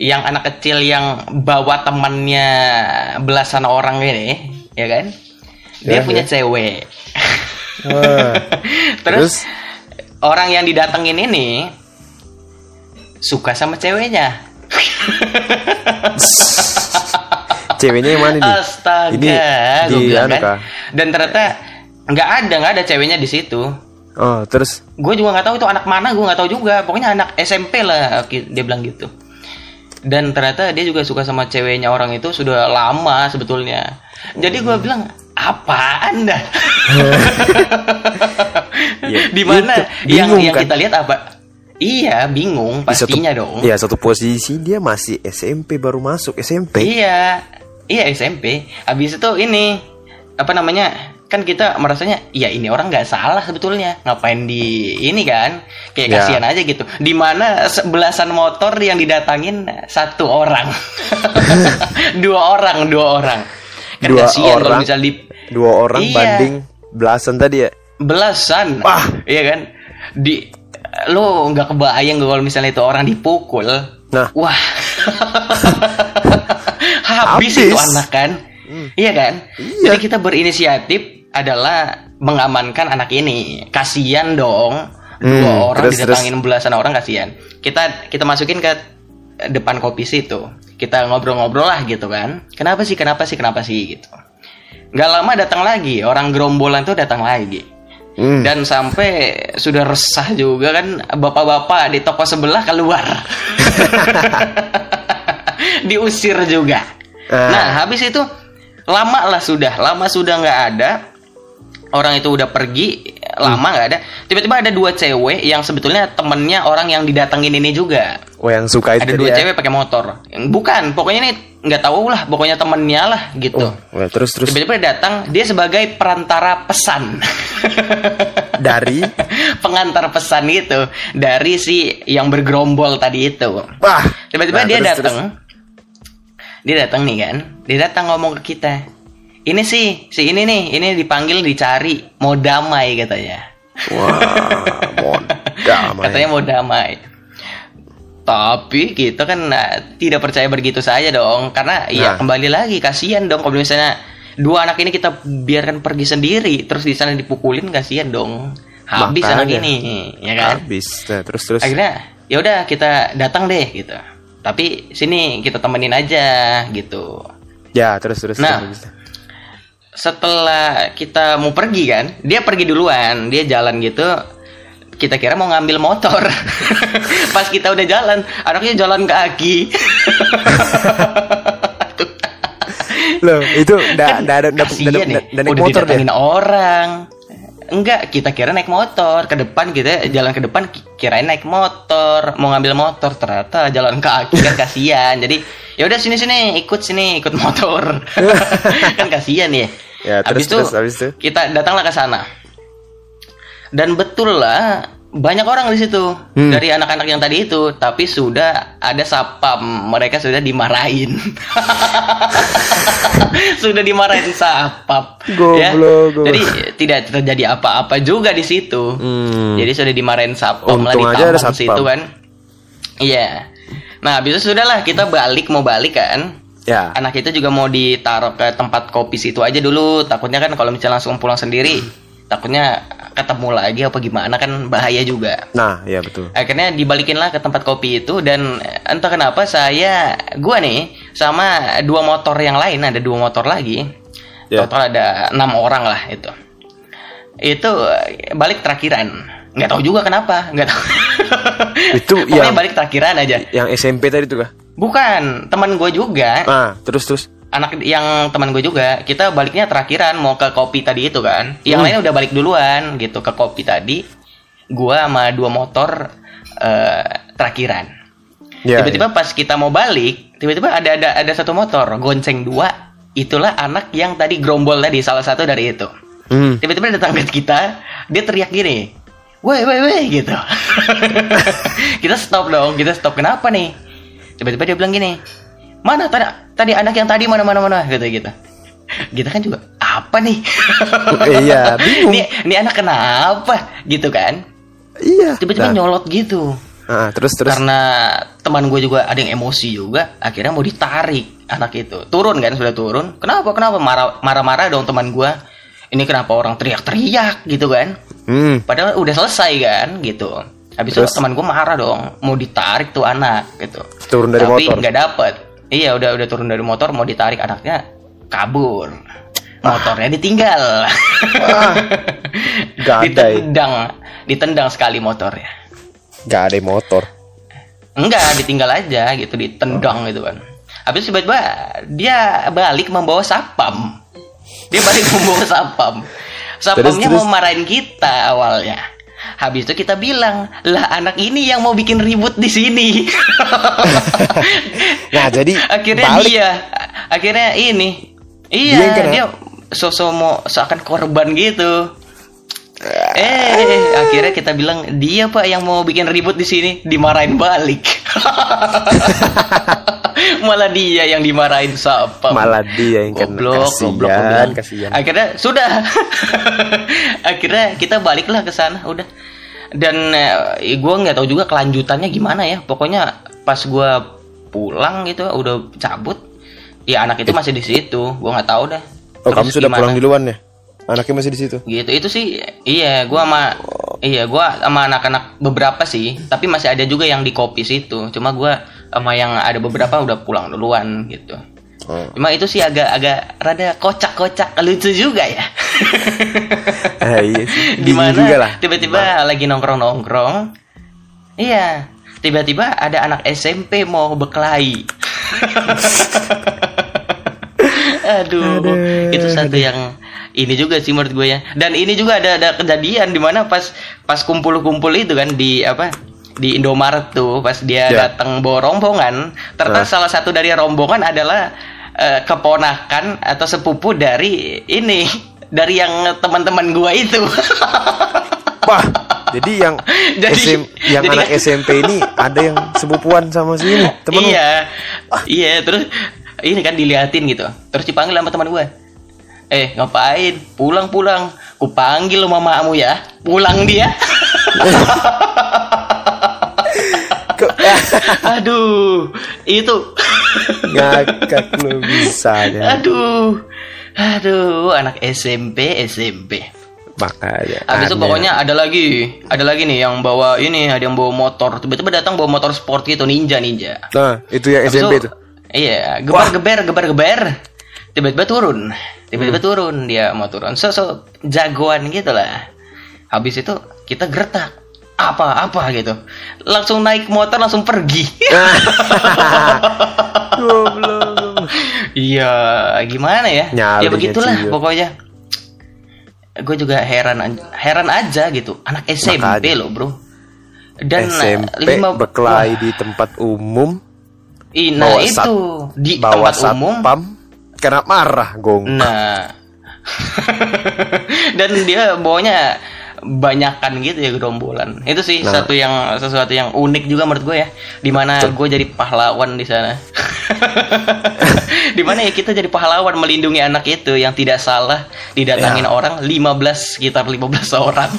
yang anak kecil yang bawa temannya belasan orang ini ya kan dia Ya, punya ya. cewek Wah. terus, orang yang didatengin ini suka sama ceweknya Ceweknya yang mana nih? Astaga, Ini di bilang anu kan. kah? Dan ternyata nggak ada nggak ada ceweknya di situ. Oh, terus gue juga nggak tahu itu anak mana gue nggak tahu juga pokoknya anak SMP lah dia bilang gitu dan ternyata dia juga suka sama ceweknya orang itu sudah lama sebetulnya jadi gue bilang apaan dah Ya, di mana itu, yang yang kan? kita lihat apa iya bingung di satu- pastinya dong Iya, satu posisi dia masih SMP baru masuk SMP. Iya, iya SMP. Habis itu ini apa namanya? Kan kita merasanya, ya ini orang nggak salah sebetulnya. Ngapain di ini kan? Kayak Ya. kasihan aja gitu. Di mana belasan motor yang didatangin satu orang, dua orang, dua orang. Kan Dua kasihan kalau orang. misal di Dua orang Iya. banding belasan tadi ya. belasan, Wah. iya kan? Di lo nggak kebayang kalau misalnya itu orang dipukul. Nah. Wah. Habis, Habis. itu anak kan? Iya kan? Iya. Jadi kita berinisiatif adalah mengamankan anak ini. Kasihan dong. Dua Hmm, orang terus, didatangin belasan orang kasihan. Kita kita masukin ke depan kopi situ. Kita ngobrol-ngobrol lah gitu kan. Kenapa sih? Kenapa sih? Kenapa sih gitu. Gak lama datang lagi, orang gerombolan tuh datang lagi. Hmm. Dan sampai sudah resah juga kan bapak-bapak di toko sebelah keluar. Diusir juga. Ah. Nah, habis itu lama lah sudah, lama sudah nggak ada. Orang itu udah pergi, lama nggak ada. Tiba-tiba ada dua cewek yang sebetulnya temennya orang yang didatengin ini juga. Oh, yang suka itu Ada dua ya. cewek pakai motor. Bukan, pokoknya ini nggak tahu lah, pokoknya temennya lah gitu. Oh, wah, terus terus Tiba-tiba datang, dia sebagai perantara pesan. dari Pengantar pesan gitu dari si yang bergerombol tadi itu. wah. Tiba-tiba Nah, dia datang. Dia datang nih kan. Dia datang ngomong ke kita. Ini sih, si ini nih, ini dipanggil dicari, mau damai katanya. Wah, mau damai. Katanya mau damai. Tapi kita kan nah, tidak percaya begitu saja dong, karena ya Nah. kembali lagi kasihan dong kalau misalnya dua anak ini kita biarkan pergi sendiri, terus di sana dipukulin kasihan dong. Habis anak Makanya. ini, ya kan? Habis. Nah, terus terus. Akhirnya ya udah kita datang deh gitu. Tapi sini kita temenin aja gitu. Ya, terus terus. Nah. terus. Setelah kita mau pergi kan, dia pergi duluan, dia jalan gitu. Kita kira mau ngambil motor. Pas kita udah jalan, anaknya jalan kaki. Loh, itu Kan enggak ada enggak kasihan enggak nih, naik udah motor deh. didatengin orang. Enggak, kita kira naik motor. Ke depan kita jalan ke depan ki- kirain naik motor, mau ngambil motor, ternyata jalan kaki kan kasihan. Jadi ya udah sini sini ikut sini ikut motor. kan kasihan ya. Ya, terus, habis itu terus, habis itu? kita datanglah ke sana. Dan betul lah banyak orang di situ Hmm. dari anak-anak yang tadi itu, tapi sudah ada sapam, mereka sudah dimarahin. sudah dimarahin sapam. ya. Jadi tidak terjadi apa-apa juga di situ. Hmm. Jadi sudah dimarahin sapam lah di satpam. situ kan. Iya. Nah, habis itu sudahlah kita balik mau balik kan. Ya. Anak itu juga mau ditaruh ke tempat kopi situ aja dulu. Takutnya kan kalau misalnya langsung pulang sendiri, takutnya ketemu lagi apa gimana kan bahaya juga. Nah, ya betul. Akhirnya dibalikin lah ke tempat kopi itu dan entah kenapa saya gua nih sama dua motor yang lain ada dua motor lagi. Ya. Total ada enam orang lah itu. Itu balik terakhiran. Nggak tahu juga kenapa, nggak tahu. Itu Pokoknya yang- balik terakhiran aja. Yang SMP tadi tuh kah? Bukan, teman gue juga Ah, terus terus. Anak yang teman gue juga kita baliknya terakhiran mau ke kopi tadi itu kan. Yang Hmm. lainnya udah balik duluan gitu ke kopi tadi. Gua sama dua motor eh, terakhiran. Ya, tiba-tiba pas kita mau balik tiba-tiba ada ada ada satu motor gonceng dua. Itulah anak yang tadi gerombol tadi salah satu dari itu. Hmm. tiba-tiba datang ke kita dia teriak gini woi woi woi gitu. Kita stop dong kita stop. Kenapa nih? Tiba-tiba dia bilang gini mana? Tadi tadi anak yang tadi mana mana mana? Gitu gitu kita kan juga apa nih? Iya, bingung. ini ini anak kenapa? Gitu kan? Iya. tiba-tiba Nah, nyolot gitu. Ah, terus terus. karena teman gue juga ada yang emosi juga akhirnya mau ditarik anak itu. Turun kan sudah turun. Kenapa kenapa? Marah marah marah dong teman gue ini kenapa orang teriak-teriak gitu kan? Hmm. padahal udah selesai kan gitu. Habis itu teman gue marah dong mau ditarik tuh anak gitu. Turun dari tapi nggak dapet iya udah udah turun dari motor mau ditarik anaknya kabur motornya ditinggal Gadai. ditendang ditendang sekali motornya. Gak ada motor. Enggak, ditinggal aja gitu, ditendang gitu kan. Habis tiba-tiba dia balik membawa sapam. Dia balik membawa sapam. Sapamnya Terus, terus. mau marahin kita awalnya. Habis itu kita bilang, lah anak ini yang mau bikin ribut di sini. Nah, jadi akhirnya balik. dia, akhirnya ini, Dia iya kena. dia sosok mau seakan korban gitu. Eh, akhirnya kita bilang dia pak yang mau bikin ribut di sini, dimarahin balik. Malah dia yang dimarahin siapa? Malah dia yang kena. goblok, Kasian, goblok, kasian. Akhirnya sudah. akhirnya kita baliklah ke sana, udah. Dan eh, gue nggak tahu juga kelanjutannya gimana ya. Pokoknya pas gua pulang gitu, udah cabut, ya anak itu masih di situ. Gua nggak tahu dah. Oh, Terus kamu sudah gimana pulang duluan ya? Anaknya masih di situ. gitu itu sih iya gua sama iya gua sama anak-anak beberapa sih tapi masih ada juga yang di kopi situ cuma gua sama yang ada beberapa udah pulang duluan gitu. Oh. cuma itu sih agak-agak rada kocak-kocak lucu juga ya. Eh, iya sih. Di mana lah. tiba-tiba lagi nongkrong-nongkrong. Iya. Tiba-tiba ada anak SMP mau berkelahi. Aduh, Aduh, itu satu yang ini juga sih menurut gue ya. Dan ini juga ada ada kejadian di mana pas pas kumpul-kumpul itu kan di apa di Indomaret tuh pas dia Ya. datang bawa rombongan ternyata Ah. salah satu dari rombongan adalah eh, keponakan atau sepupu dari ini dari yang teman-teman gua itu. Wah, jadi yang Jadi- SM, yang jadi- anak SMP ini ada yang sepupuan sama si ini, temen lu. iya. Iya terus ini kan diliatin gitu. Terus dipanggil sama teman gue eh ngapain? Pulang pulang. Ku panggil lo mamamu ya. Pulang dia Aduh itu Ngakak lu bisa ya. aduh aduh anak SMP SMP Makanya. Habis itu pokoknya ada lagi, ada lagi nih yang bawa ini, ada yang bawa motor. Tiba-tiba datang bawa motor sport gitu, ninja ninja. Nah, itu yang Habis SMP itu-. Iya, gebar geber gebar geber. Tiba-tiba turun, tiba-tiba Hmm. turun dia mau turun. So, so jagoan gitu lah. Habis itu kita gertak apa apa gitu, langsung naik motor langsung pergi. Iya, gimana ya? Nyali ya begitulah Cio. pokoknya. Gue juga heran heran aja gitu. Anak SMP Makanya. loh, Bro. Dan SMP lima berkelahi Wah, di tempat umum, ih, nah bawa itu sat- di bawa tempat umum. satpam, karena marah, gong. Nah. Dan dia bawanya banyakan gitu ya gerombolan. Itu sih Nah. satu yang sesuatu yang unik juga menurut gue ya. Di mana gue jadi pahlawan di sana. Di mana ya kita jadi pahlawan melindungi anak itu yang tidak salah didatangin Ya. orang 15 sekitar 15 orang.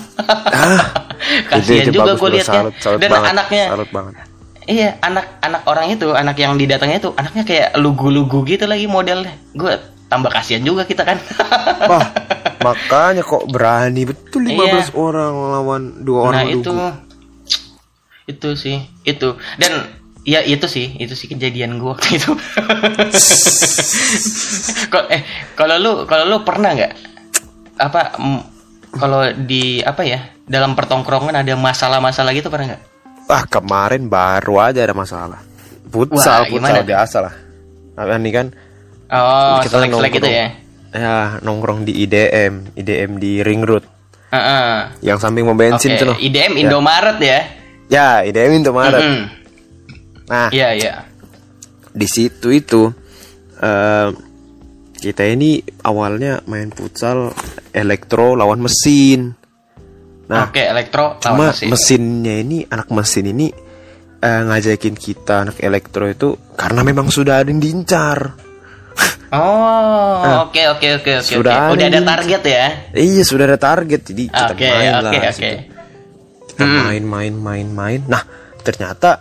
Kasihan juga gue liatnya. Salut, salut Dan banget, anaknya salut banget. Iya, anak-anak orang itu, anak yang didatangnya itu, anaknya kayak lugu-lugu gitu lagi modelnya. Gue tambah kasihan juga kita kan. Wah, makanya kok berani betul 15 Iya. orang lawan dua nah orang itu, lugu. itu sih, itu dan ya itu sih, itu sih kejadian gue waktu itu. Kok eh kalau lu kalau lu pernah nggak apa kalau di apa ya dalam pertongkrongan ada masalah-masalah gitu pernah nggak? Ah, kemarin baru aja ada masalah. Futsal, futsal biasa lah. Nah, ini kan Oh, Kita selek-selek gitu nongkrong. ya. ya nongkrong di IDM, IDM di Ring Road Heeh. yang samping pom bensin tuh loh. IDM Indomaret ya. Ya, IDM Indomaret. Mm-mm. Nah, Iya, iya. di situ itu eh, kita ini awalnya main futsal elektro lawan mesin. Nah, Oke, elektro cuma lawan mesin. mesinnya ini anak mesin ini eh, ngajakin kita anak elektro itu karena memang sudah ada yang diincar. Oh, oke oke oke oke. Sudah oke. Udah ada target ya. Iya sudah ada target jadi kita Oke, main lah. oke, oke. Kita Hmm. main main main main. Nah ternyata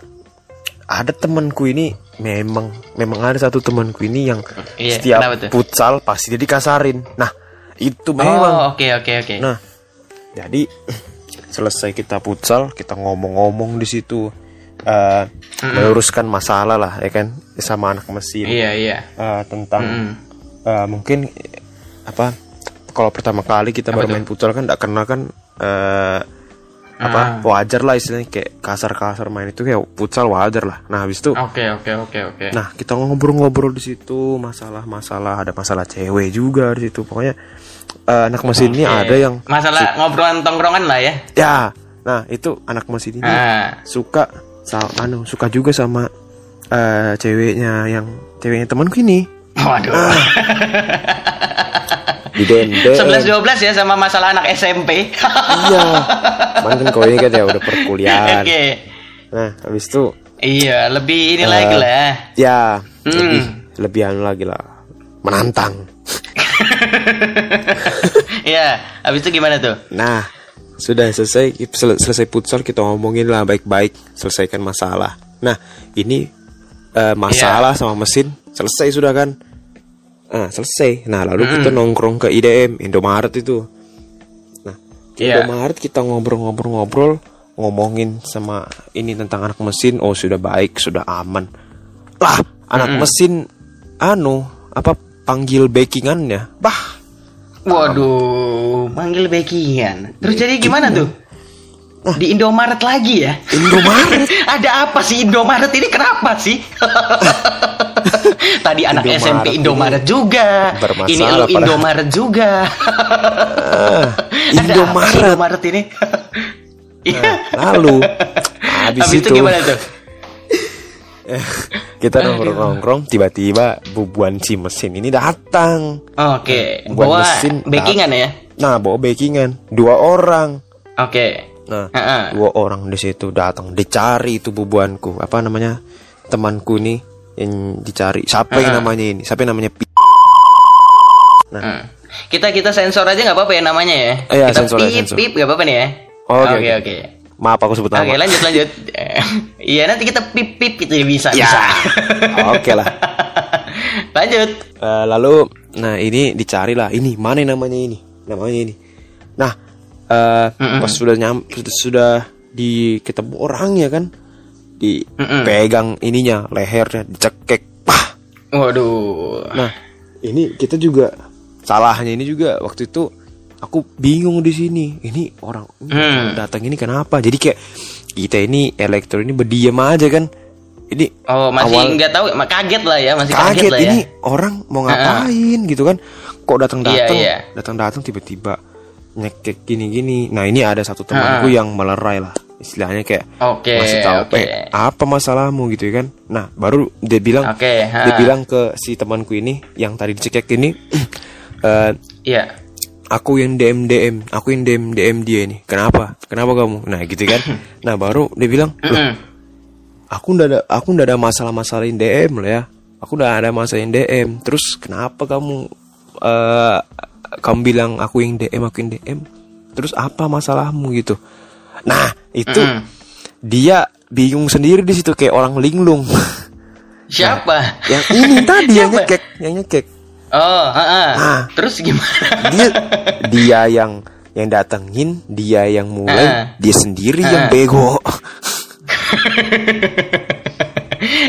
ada temanku ini memang memang ada satu temanku ini yang Iya, setiap futsal pasti dia dikasarin. Nah itu Oh, memang. oke oke oke. Nah jadi selesai kita futsal kita ngomong-ngomong di situ eh meluruskan masalah lah ya kan sama anak mesin Iya, iya. Eh, tentang Mm. eh, mungkin apa kalau pertama kali kita baru tuh? main futsal kan tidak kenal kan eh, apa wajar lah istilahnya kayak kasar-kasar main itu kayak futsal wajar lah nah habis itu Oke oke oke oke. nah kita ngobrol-ngobrol di situ masalah-masalah ada masalah cewek juga di situ pokoknya eh, anak mesin ini Oke. ada yang masalah ngobrolan tongkrongan lah ya. ya nah itu anak mesin ini Ah. suka sa anu suka juga sama eh, ceweknya yang ceweknya temanku ini Waduh. di dende 11 12 ya sama masalah anak SMP. iya cuman kan kau ini kan ya udah perkuliahan Oke. nah habis itu Iya, lebih ini Eh, lagi lah. ya Hmm. lebih lebih anu lagi lah menantang Iya, habis itu gimana tuh? nah sudah selesai sel- selesai futsal kita ngomongin lah baik-baik selesaikan masalah. Nah ini eh, masalah sama mesin selesai sudah kan? Nah selesai. Nah lalu kita nongkrong ke IDM Indomaret itu. Nah Iya. Indomaret kita ngobrol-ngobrol-ngobrol ngomongin sama ini tentang anak mesin. Oh sudah baik sudah aman. Lah anak mesin anu apa panggil backingannya? Bah Waduh, manggil backingan. Terus jadi gimana tuh? Di Indomaret lagi ya? Indomaret Ada apa sih Indomaret ini kenapa sih? Tadi anak Indomaret SMP ini Indomaret juga. bermasalah Ini lu. Indomaret juga. Ada apa sih Indomaret Indomaret ini? Iya. lalu habis, Habis itu itu, gimana tuh? kita nongkrong-nongkrong tiba-tiba bubuan si mesin ini datang Oke, Buat bawa mesin, backingan ya? nah bawa backingan dua orang Oke. nah Heeh. dua orang di situ datang dicari itu bubuanku apa namanya temanku nih yang dicari siapa yang Ah. namanya ini siapa yang namanya Pi- Hmm. Kita kita sensor aja nggak apa-apa ya namanya ya. Oh iya, kita sensor ya, pip sensor. pip nggak apa-apa nih ya. Oke. oke. Maaf aku sebut nama. Oke lanjut lanjut. Iya nanti kita pip pip itu ya bisa ya. bisa. oke lah. Lanjut. Eh, lalu nah ini dicari lah. Ini mana namanya ini? Namanya ini. Nah eh, pas sudah nyam sudah, di ketemu orangnya kan? Dipegang ininya lehernya dicekek pah! Waduh. nah ini kita juga salahnya ini juga waktu itu aku bingung di sini ini orang Hmm. datang ini kenapa jadi kayak kita ini elektro ini berdiam aja kan ini Oh masih awal- nggak tahu, kaget lah ya masih kaget, kaget lah ya. ini orang mau ngapain gitu kan kok datang datang Iya, iya. datang datang tiba-tiba nyekek gini gini nah ini ada satu temanku yang melerai lah istilahnya kayak Oke, masih tahu oke. "Eh, apa masalahmu gitu ya kan nah baru dia bilang ha. dia bilang ke si temanku ini yang tadi dicekek ini eh, Iya. Aku yang DM DM aku yang DM DM dia ini. Kenapa? Kenapa kamu? Nah gitu kan. Nah baru dia bilang "Loh, Mm-mm. aku ndak ada aku ndak ada masalah-masalahin DM lah ya. Aku udah ada masalahin DM terus kenapa kamu eh kamu bilang aku yang DM aku yang DM terus apa masalahmu gitu? Nah itu dia bingung sendiri di situ kayak orang linglung. Siapa? yang ini tadi yang nyekek yang nyekek Oh, heeh. Ah. Terus gimana? dia dia yang yang datengin dia yang mulai Ah. dia sendiri yang Ah. bego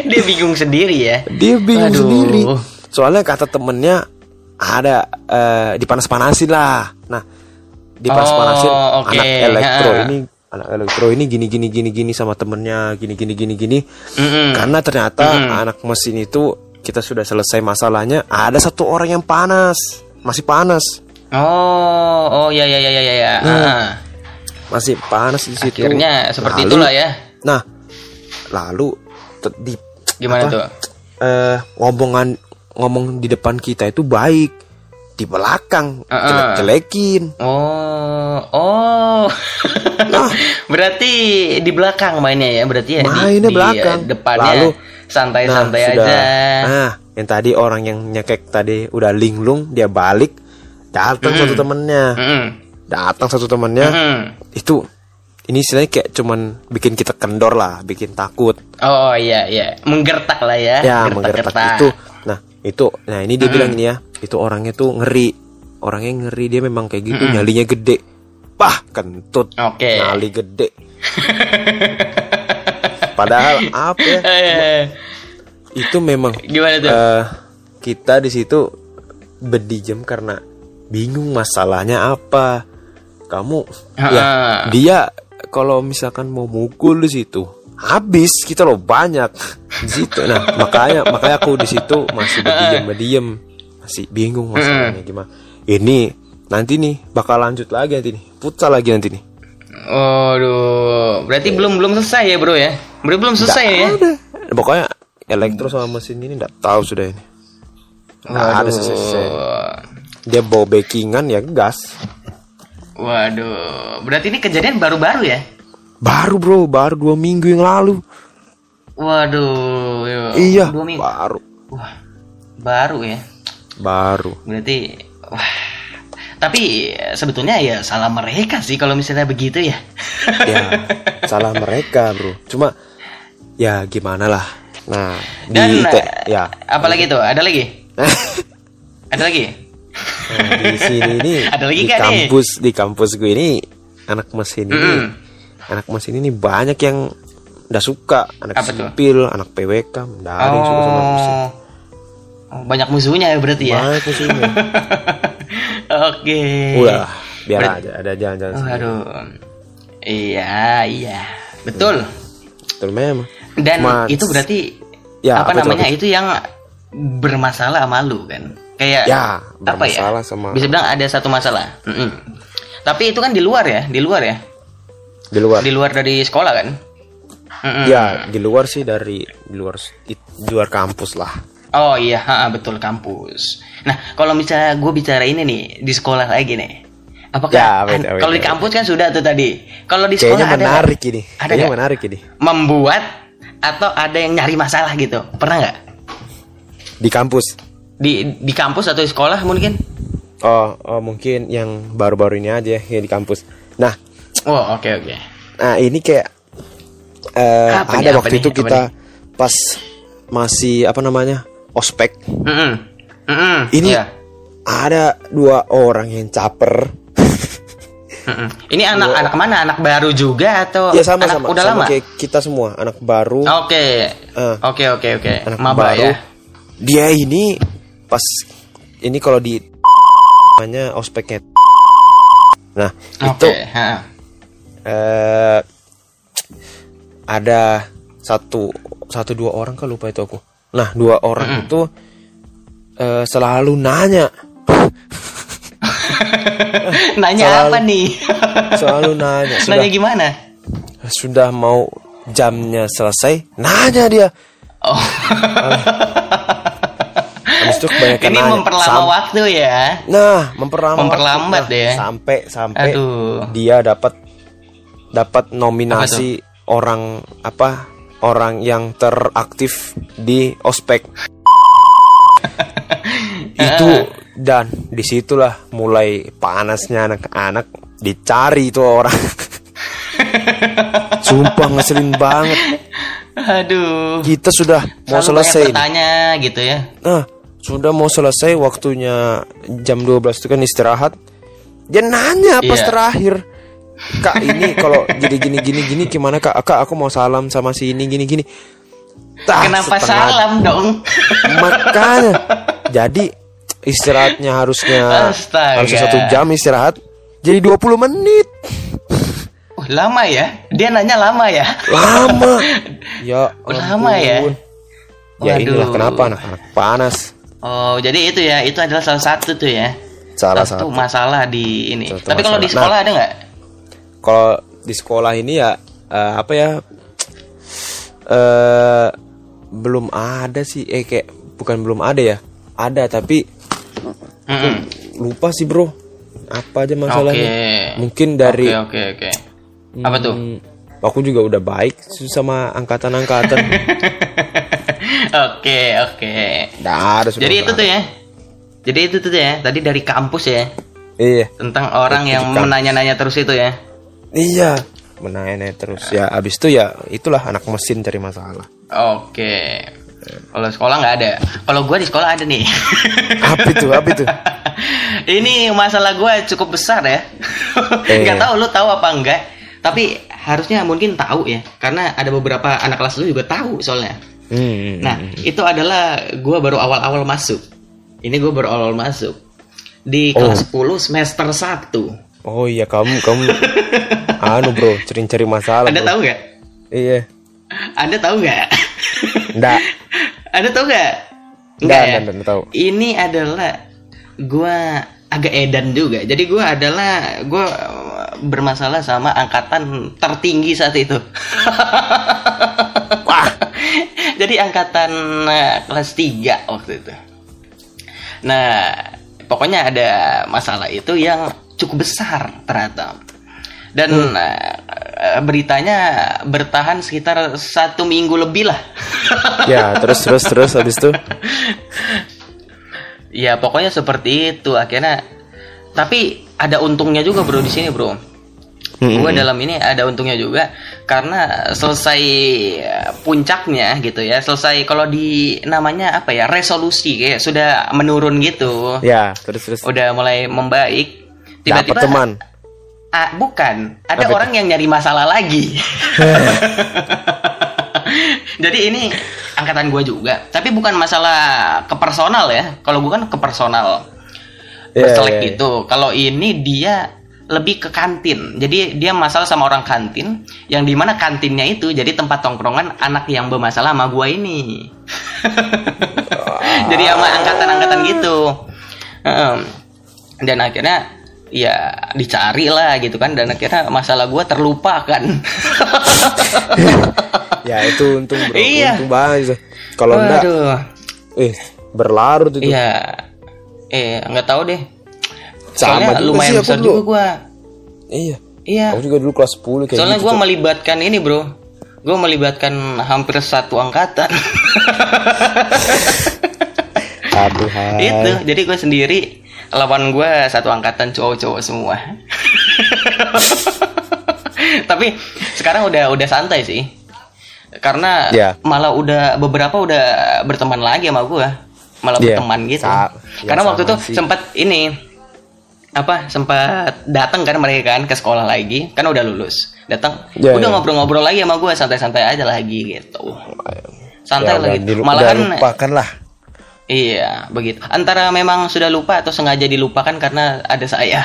Dia bingung sendiri ya. dia bingung Aduh. sendiri soalnya kata temennya ada eh, dipanas-panasin lah nah dipanas-panasin Oh, oke. anak elektro Ha. ini anak elektro ini gini gini gini gini sama temennya gini gini gini gini Mm-mm. karena ternyata anak mesin itu kita sudah selesai masalahnya ada satu orang yang panas masih panas Oh, oh ya ya ya ya ya. ya. Ah. masih panas di situ Akhirnya seperti Lalu- itulah ya. Nah, lalu di Gimana apa, tuh? eh, ngomongan ngomong di depan kita itu baik, di belakang Uh-uh. jelek-jelekin. Oh, oh. Nah. berarti di belakang mainnya ya, berarti ya di- Mainnya di, belakang. eh, depannya Lalu, santai-santai nah, sudah. aja. Nah, yang tadi orang yang nyekek tadi udah linglung, dia balik, datang satu temennya, Mm-mm. datang satu temennya, Mm-mm. itu ini istilahnya kayak cuman bikin kita kendor lah, bikin takut. Oh iya iya, menggertak lah ya. ya menggertak itu nah itu nah ini dia bilang ini ya itu orangnya tuh ngeri orangnya ngeri dia memang kayak gitu nyalinya gede pah kentut Oke. nyali gede padahal apa ya Eh, itu memang Gimana tuh? eh, kita di situ berdiam karena bingung masalahnya apa. Kamu Ha-ha. ya dia kalau misalkan mau mukul di situ habis kita loh banyak di situ. Nah makanya makanya aku di situ masih berdiam berdiam masih bingung masalahnya gimana. Ini nanti nih bakal lanjut lagi nanti nih futsal lagi nanti nih Waduh, berarti belum belum selesai ya bro ya? Belum belum selesai ya? ada pokoknya elektro sama mesin ini nggak tahu sudah ini nggak ada selesai dia bawa backingan ya gas Waduh, berarti ini kejadian baru-baru ya? baru bro baru dua minggu yang lalu Waduh, yo, iya dua minggu. baru Wah, baru ya? baru Berarti, wah. Tapi sebetulnya ya salah mereka sih kalau misalnya begitu ya. ya salah mereka bro cuma ya gimana lah nah di Dan te- eh, ya apalagi tuh? Ada lagi? Ada lagi? Nah, di sini ini Ada lagi di nih? kampus di kampus gue ini anak mesin ini Mm-mm. anak mesin ini banyak yang udah suka anak Apa tuh? sipil anak PWK ada yang suka sama mesin Oh. Oh, banyak musuhnya ya berarti ya. banyak musuhnya Oke. udah biar Ber- aja ada jalan-jalan Oh, aduh. Iya, iya. Betul. Betul memang Dan Cuma- itu berarti Ya, apa, apa itu, namanya? apa Itu yang bermasalah sama lu kan. Kayak Ya, apa ya? bermasalah sama- Bisa bilang ada satu masalah. Mm-mm. Tapi itu kan di luar ya, di luar ya. di luar Di luar dari sekolah kan? Mm-mm. ya di luar sih dari di luar di luar kampus lah Oh iya, ha, betul kampus. Nah, kalau misalnya gue bicara ini nih di sekolah lagi nih, apakah Ya, wait, an- wait, kalau di wait. kampus kan sudah tuh tadi. Kalau di sekolah kayaknya ada menarik ini Ada kayaknya nggak? menarik ini Membuat atau ada yang nyari masalah gitu? Pernah nggak? di kampus Di di kampus atau di sekolah mungkin? Oh, oh mungkin yang baru-baru ini aja ya di kampus. Nah, Oh oke oke. nah ini kayak eh, Apa ada nih, waktu nih, itu kita pas masih apa namanya ospek. Mm-mm. Mm-mm. Ini Iya. ada dua orang yang caper. Mm-mm. Ini anak-anak mana? Anak baru juga atau ya sama anak sama udah sama lama? kayak kita semua anak baru. Oke. Eh. Oke oke oke. anak Maba baru. ya. Dia ini pas ini kalau di namanya ospeknya. Nah, itu Oke. ha. eh ada satu satu dua orang kan lupa itu aku. Nah dua orang itu eh, selalu nanya, Nanya Selalu- apa nih? selalu nanya. Sudah Nanya gimana? sudah mau jamnya selesai, nanya dia. Oh. Habis itu kebanyakan Ini nanya. memperlama Sam- waktu ya. Nah, memperlama Memperlambat waktu. Nah, ya. Sampai sampai Aduh. dia dapat dapat nominasi orang apa? Orang yang teraktif di ospek. itu dan di situlah mulai panasnya anak-anak dicari itu orang. Sumpah ngeselin banget. Aduh. Kita sudah mau Selalu selesai. bertanya gitu ya. Nah, sudah mau selesai waktunya jam 12 itu kan istirahat. Dia nanya pas Iya. terakhir. Kak ini kalau jadi gini gini gini gimana kak? Kak aku mau salam sama si ini gini gini. Tah, Kenapa setengah- salam dong? Makanya. Jadi istirahatnya harusnya Astaga. harusnya satu jam istirahat. Jadi 20 menit. Oh, lama ya? Dia nanya lama ya? Lama. ya Lama ya? ampun. Ya Waduh. inilah kenapa anak-anak panas. Oh, jadi itu ya, itu adalah salah satu tuh ya. Salah satu satu. masalah di ini. Satu Tapi kalau di sekolah ada nggak? Kalau di sekolah ini ya eh, apa ya eh belum ada sih eh kayak bukan belum ada ya ada tapi Mm-mm. lupa sih bro apa aja masalahnya mungkin dari Oke, oke, oke. Apa tuh? Hmm, aku juga udah baik sama angkatan-angkatan Oke, oke. Jadi itu tuh ya. Jadi itu tuh ya. Tadi dari kampus ya. iya Tentang orang yang menanya-nanya terus itu ya. Iya menanya terus ya abis itu ya itulah anak mesin cari masalah Oke. Kalau sekolah nggak ada. Kalau gua di sekolah ada nih. apa itu apa itu Ini masalah gua cukup besar ya. Eh. Nggak tahu lu tahu apa enggak. Tapi harusnya mungkin tahu ya. Karena ada beberapa anak kelas lu juga tahu soalnya. Hmm, Nah, itu adalah gua baru awal-awal masuk. Ini gua baru awal masuk. Di Oh. kelas 10 semester 1. Oh iya kamu kamu anu bro, sering cari masalah. Anda bro. tahu nggak? Iya. Anda tahu nggak? Enggak. Anda tahu nggak? Enggak, ya? enggak, enggak tahu. Ini adalah gua agak edan juga. Jadi gua adalah gua bermasalah sama angkatan tertinggi saat itu. Wah. Jadi angkatan eh, kelas 3 waktu itu. Nah, pokoknya ada masalah itu yang cukup besar ternyata. Dan eh, eh, beritanya bertahan sekitar satu minggu lebih lah. Ya, terus terus terus habis itu. Ya pokoknya seperti itu akhirnya. Tapi ada untungnya juga bro di sini bro. Mm-mm. Gue dalam ini ada untungnya juga karena selesai puncaknya gitu ya. Selesai kalau di namanya apa ya resolusi kayak sudah menurun gitu. Ya, terus terus. Udah mulai membaik. Tiba-tiba teman. Ah, bukan, ada Apa itu? orang yang nyari masalah lagi. Jadi ini angkatan gue juga, tapi bukan masalah ke personal ya. Kalau gue kan ke personal, Iya, berselek iya. gitu. Kalau ini dia lebih ke kantin. Jadi dia masalah sama orang kantin, yang di mana kantinnya itu jadi tempat tongkrongan anak yang bermasalah sama gue ini. jadi sama angkatan-angkatan gitu. Dan akhirnya ya dicari lah gitu kan dan akhirnya masalah gue terlupakan. Ya, itu untung bro. Iya. Untung banget. Kalau enggak eh berlarut itu. Iya. Eh, nggak tahu deh. Sama juga lumayan sih besar dulu. juga gua. Iya. Iya. Aku juga dulu kelas 10 kayak Soalnya gitu. gua Cok. melibatkan ini, Bro. Gua melibatkan hampir satu angkatan. Aduh, hai. Itu. Jadi gue sendiri lawan gua satu angkatan cowok-cowok semua. Tapi sekarang udah udah santai sih. Karena Iya. malah udah beberapa udah berteman lagi sama gua. Malah Iya. berteman gitu. Sa- ya Karena waktu itu sih. sempat ini apa sempat datang kan mereka kan ke sekolah lagi kan udah lulus datang Iya, udah iya. ngobrol-ngobrol lagi sama gue santai-santai aja lagi gitu santai Ya, lagi dilu- malahan lupakan lah. Iya, begitu. Antara memang sudah lupa atau sengaja dilupakan karena ada saya.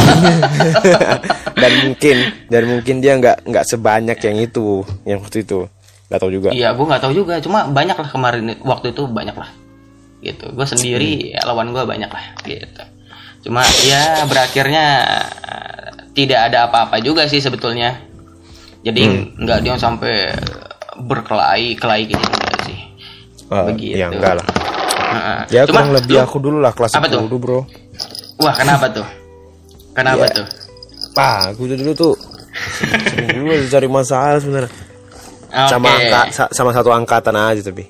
dan mungkin dan mungkin dia nggak nggak sebanyak yang itu yang waktu itu nggak tahu juga Iya, gue nggak tahu juga. Cuma banyak lah kemarin waktu itu banyak lah. Gitu. Gue sendiri ya, lawan gue banyak lah. Gitu. Cuma ya berakhirnya tidak ada apa-apa juga sih sebetulnya. Jadi nggak dia sampai berkelahi kelahi gitu enggak sih. Oh, Begitu. ya enggak lah Heeh. ya Cuma kurang lebih lu- aku dulu lah kelas Apa tuh? 10 bro Wah, kenapa tuh? Kenapa Iya. tuh? Pak, aku tuh dulu tuh juga cari masalah sebenarnya. Sama Oke. angka, sa- sama satu angkatan aja tapi.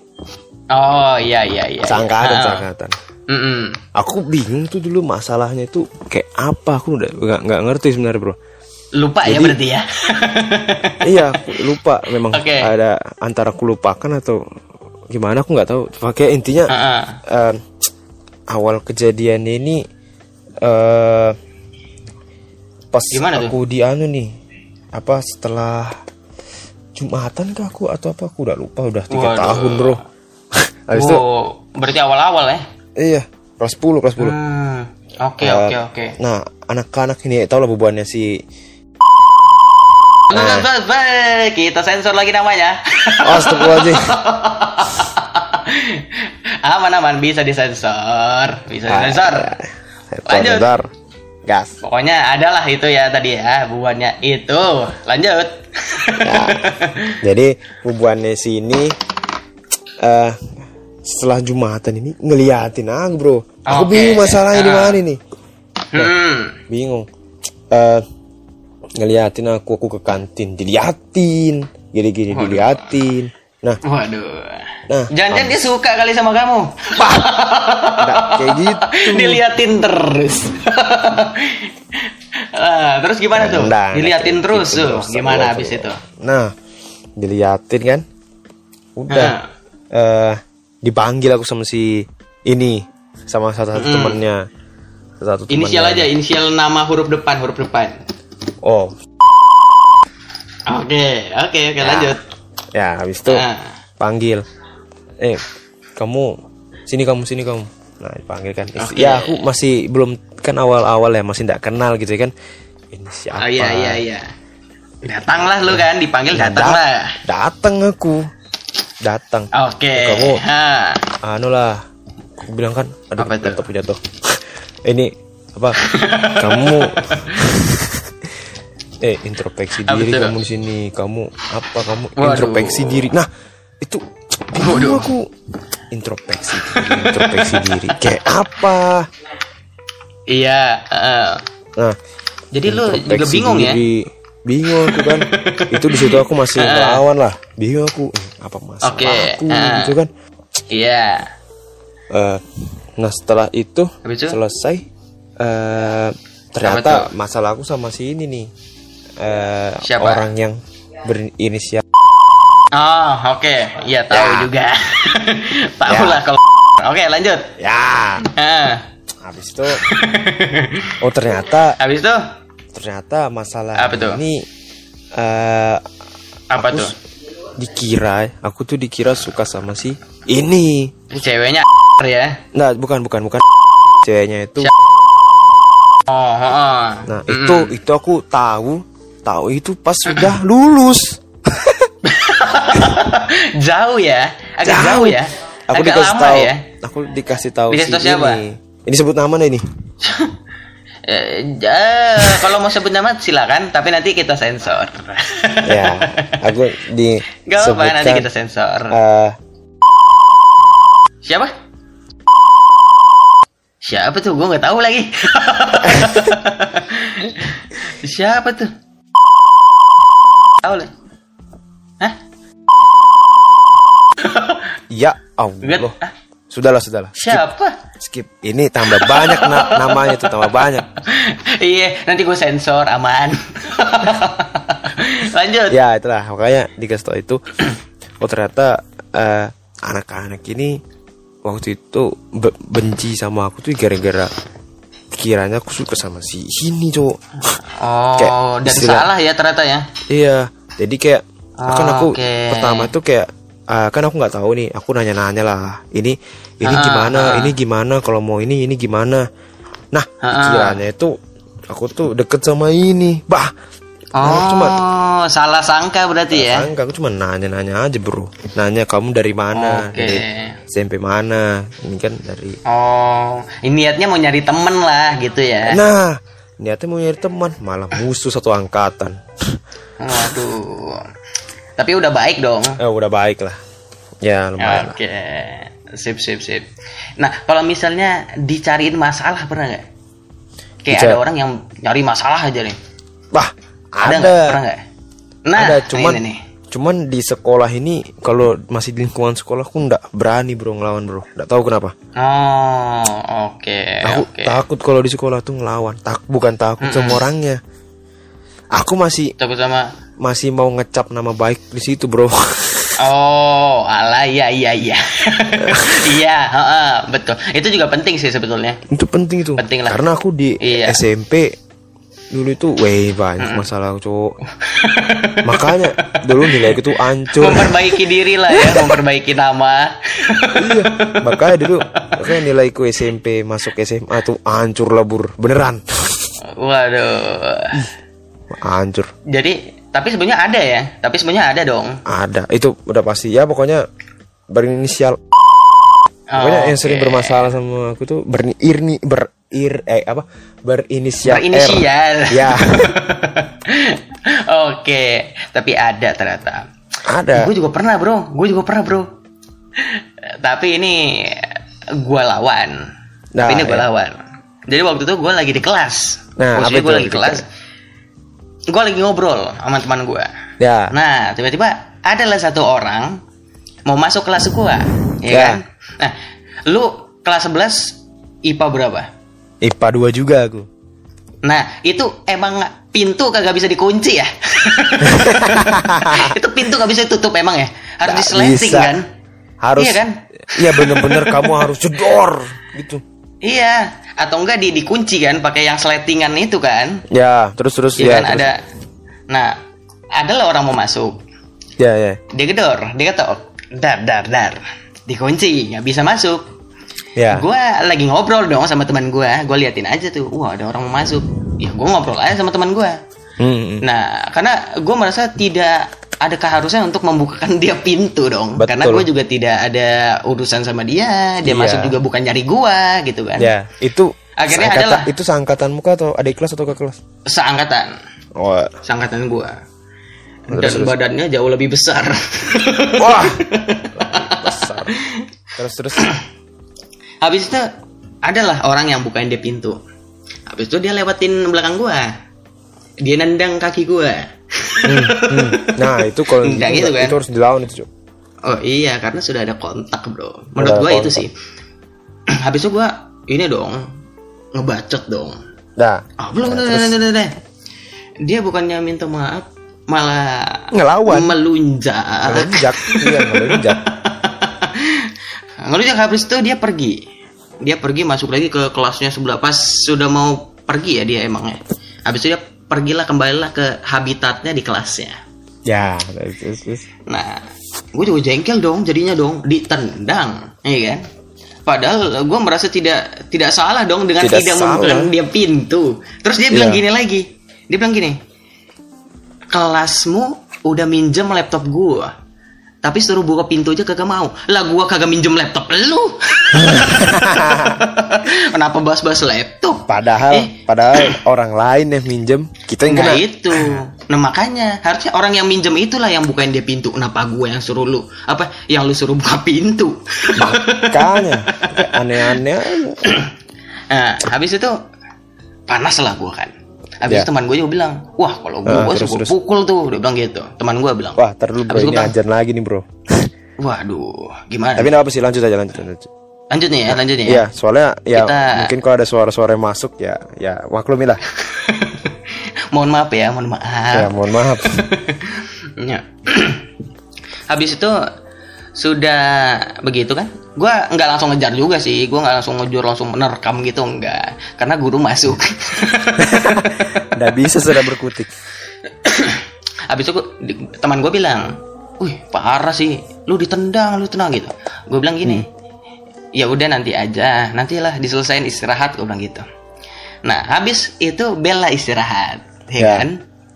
Oh, iya iya iya. Seangkatan, iya. seangkatan. Mm-mm. Aku bingung tuh dulu masalahnya itu kayak apa aku udah nggak nggak ngerti sebenarnya bro. Lupa ya Jadi- berarti ya. iya, aku lupa memang Oke. ada antara aku lupakan atau gimana aku nggak tahu. Pakai intinya Heeh. eh, awal kejadian ini eh pas Gimana tuh? aku di anu nih apa setelah jumatan kah aku atau apa aku udah lupa udah tiga Waduh. tahun bro habis itu Oh, berarti awal-awal ya. iya kelas 10 kelas 10 Hmm. Oke, Eh, oke, oke. nah anak-anak ini tau lah bebannya si Bye, bye, bye. Kita sensor lagi namanya. Astagfirullahaladzim aman aman bisa disensor, bisa disensor. Lanjut. Bentar. gas Pokoknya adalah itu ya tadi ya buahnya itu. Lanjut. Ya. Jadi bubuannya si ini eh setelah jumatan ini ngeliatin aku bro. Aku Oke. bingung masalahnya di Ah. mana nih. hmm. Bingung. Eh ngeliatin aku aku ke kantin diliatin, gini-gini diliatin. Nah, Waduh. Nah, Jangan-jangan dia suka kali sama kamu. enggak kayak gitu. Diliatin terus. Ah, terus gimana tuh? Enggak Diliatin kayak terus gitu, tuh. bro. Gimana Astagfirullah. habis itu? Nah, diliatin kan. Udah. Ah. eh dipanggil aku sama si ini sama satu satu temennya. Satu Inisial temennya. aja, inisial nama huruf depan, huruf depan. Oh, Oke, oke, oke, Ya. lanjut. ya habis itu Ah. panggil. Eh, kamu sini kamu sini kamu. Nah, dipanggil kan. Oke. Ya aku masih belum kan awal-awal ya masih tidak kenal gitu ya kan ini siapa Oh iya iya iya. Datanglah lu kan, dipanggil Ya, datang dat- lah. datang aku datang Oke. Kamu- Ha. anu lah aku bilang kan aduh Apa itu? jatuh ini apa kamu eh introspeksi diri tuh? kamu di sini kamu apa kamu Waduh. introspeksi diri nah itu bingung aku introspeksi diri, introspeksi diri kayak apa Iya, heeh. nah Jadi lu juga bingung ya? diri. bingung aku kan itu di situ aku masih melawan lah bingung aku eh, apa masalah Oke, aku ah. gitu kan Iya. Eh, nah setelah itu itu? selesai eh ternyata masalah aku sama si ini nih eh Siapa? orang yang berinisial Oh, oke. Iya, tahu Ya. juga. tahu Ya. lah kalau Oke, lanjut. ya Ah. habis itu oh ternyata Habis itu ternyata masalah Apa tuh? ini eh apa aku tuh? dikira aku tuh dikira suka sama si ini Ceweknya ya. nah bukan bukan bukan ceweknya itu Oh, heeh. nah itu itu aku tahu tahu itu pas sudah lulus jauh ya. Agak jauh, ya. Aku Agak dikasih lama tahu. ya. Aku dikasih tahu Dikasih si siapa? ini. Ini sebut nama nih ini. Eh, eh, kalau mau sebut nama silakan, tapi nanti kita sensor. ya, aku di Gak apa-apa, nanti kita sensor. eh, Siapa? Siapa tuh? Gue nggak tahu lagi. Siapa tuh? Tahu lah. Hah? ya Allah. ah, Sudahlah, sudahlah. Skip, Siapa? skip. Ini tambah banyak na- namanya tuh tambah banyak. iya, nanti gue sensor aman. Lanjut. Ya, itulah makanya dikasih tahu itu. Oh, ternyata eh, anak-anak ini waktu itu be- benci sama aku tuh gara-gara kiranya aku suka sama si ini, Cok. Oh, Kayak dan istilah- salah ya ternyata ya. Iya, jadi kayak kan Oh, aku oke. pertama tuh kayak ah, kan aku nggak tahu nih, aku nanya-nanya lah. Ini ini Ah, gimana? ah. Ini gimana? Kalau mau ini ini gimana? Nah, Ah, kiranya itu aku tuh deket sama ini. Bah, Oh, aku cuma salah sangka berarti ya. Sangka, aku cuma nanya-nanya aja, Bro. Nanya kamu dari mana? Oke. Dari SMP mana? Ini kan dari Oh, ini niatnya mau nyari temen lah gitu ya. Nah, niatnya mau nyari teman, malah musuh satu angkatan. Waduh. Tapi udah baik dong. eh, udah baik lah. Ya, lumayan. Oke. Sip, sip, sip. Nah, kalau misalnya dicariin masalah pernah nggak? Kayak Dica- ada orang yang nyari masalah aja nih. Bah, Ada ada. nggak? Pernah? Nah, ada cuman ini nih. cuman di sekolah ini kalau masih di lingkungan sekolah aku nggak berani bro ngelawan bro nggak tahu kenapa Oh, oke, aku oke. takut kalau di sekolah tuh ngelawan tak bukan takut sama orangnya aku masih Takut sama masih mau ngecap nama baik di situ bro Oh, alah iya iya iya. Iya, betul. Itu juga penting sih sebetulnya. itu penting itu Penting lah. karena aku di Iya. SMP dulu itu weh banyak masalah cowok makanya dulu nilai itu hancur. Memperbaiki diri lah ya, memperbaiki nama. iya makanya dulu makanya nilaiku SMP masuk SMA tuh hancur lebur beneran. Waduh. hancur. Jadi, tapi sebenarnya ada ya. Tapi sebenarnya ada dong. ada. Itu udah pasti. Ya pokoknya berinisial. Oh, pokoknya yang sering bermasalah sama aku tuh berirni berir eh apa berinisial R. Berinisial. ya Oke, tapi ada ternyata. ada Gue juga pernah bro, gue juga pernah bro. tapi ini gue lawan. Nah, tapi ini gue ya. lawan. Jadi waktu itu gue lagi di kelas. Nah, apa gue lagi di kelas. Gue lagi ngobrol sama teman gue. ya Nah, tiba-tiba adalah satu orang mau masuk kelas gua, ya, Ya. kan? Nah, lu kelas 11 IPA berapa? IPA 2 juga aku Nah, itu emang pintu kagak bisa dikunci ya? itu pintu gak bisa ditutup emang ya? Harus disleting kan? harus Iya kan? iya bener-bener kamu harus jedor gitu Iya, atau enggak di dikunci kan pakai yang sletingan itu kan? ya terus terus Iya ya kan terus. ada. Nah, adalah orang mau masuk. ya ya Dia gedor, dia ketok, dar dar dar, dikunci, nggak bisa masuk. Ya. gue lagi ngobrol dong sama teman gue gue liatin aja tuh wah ada orang mau masuk ya gue ngobrol aja sama teman gue Hmm, nah karena gue merasa tidak ada keharusan untuk membukakan dia pintu dong Betul. karena gue juga tidak ada urusan sama dia dia Iya. masuk juga bukan nyari gue gitu kan Ya, itu Akhirnya seangkatan- adalah- itu seangkatan muka atau adik kelas atau ke kelas? seangkatan Oh, seangkatan gue dan terus. badannya jauh lebih besar wah. Besar. Terus terus. Habis itu adalah orang yang bukain dia pintu habis itu dia lewatin belakang gua dia nendang kaki gua Hmm, hmm. Nah, itu kalau Nggak itu, gitu kan? itu harus dilawan itu, Cuk. oh iya karena sudah ada kontak bro menurut Ada gua itu kontak. sih habis itu gua ini dong ngebacot dong Nah, ah belum Nah, terus. udah, udah, udah. dia bukannya minta maaf malah Ngelawan. melunjak ngelunjak. iya, ngelunjak habis itu dia pergi. Dia pergi masuk lagi ke kelasnya sebelah. Pas sudah mau pergi ya dia emangnya. Habis itu dia pergilah kembalilah ke habitatnya di kelasnya. Ya, terus terus. terus. nah gue juga jengkel dong jadinya dong ditendang iya kan? Padahal gue merasa tidak tidak salah dong dengan Tidak tidak membukakan dia pintu. Terus dia bilang Iya. gini lagi. Dia bilang gini kelasmu udah minjem laptop gue tapi suruh buka pintu aja kagak mau. Lah gua kagak minjem laptop lu. Kenapa bahas-bahas laptop? Padahal Eh. padahal orang lain yang minjem, kita yang Nah itu. Nah makanya Harusnya orang yang minjem itulah Yang bukain dia pintu. Kenapa gue yang suruh lu? Apa? Yang lu suruh buka pintu. Makanya. Aneh-aneh. Nah habis itu Panas lah gue kan Habis Ya. itu teman gue juga bilang Wah kalau gue Ah, gue terus, pukul tuh Dia bilang gitu Teman gue bilang Wah, ntar dulu bro, ini ajan lagi nih bro. Waduh Gimana Tapi apa sih, lanjut aja, lanjut, lanjut. Lanjut nih ya Lanjut nih ya Iya, soalnya ya Kita- mungkin kalau ada suara-suara yang masuk ya, ya maklumi lah. Mohon maaf ya Mohon maaf Ya, mohon maaf. Ya. Habis itu sudah begitu kan? Gua nggak langsung ngejar juga sih. Gua nggak langsung ngejar langsung menerkam gitu enggak. Karena guru masuk. Nggak bisa sudah berkutik. Habis itu teman gue bilang, "Wih, parah sih. Lu ditendang, lu tenang gitu." Gue bilang gini, "Ya udah nanti aja. Nantilah diselesain istirahat." Gue bilang gitu. Nah, habis itu Bella istirahat, ya, Ya. kan?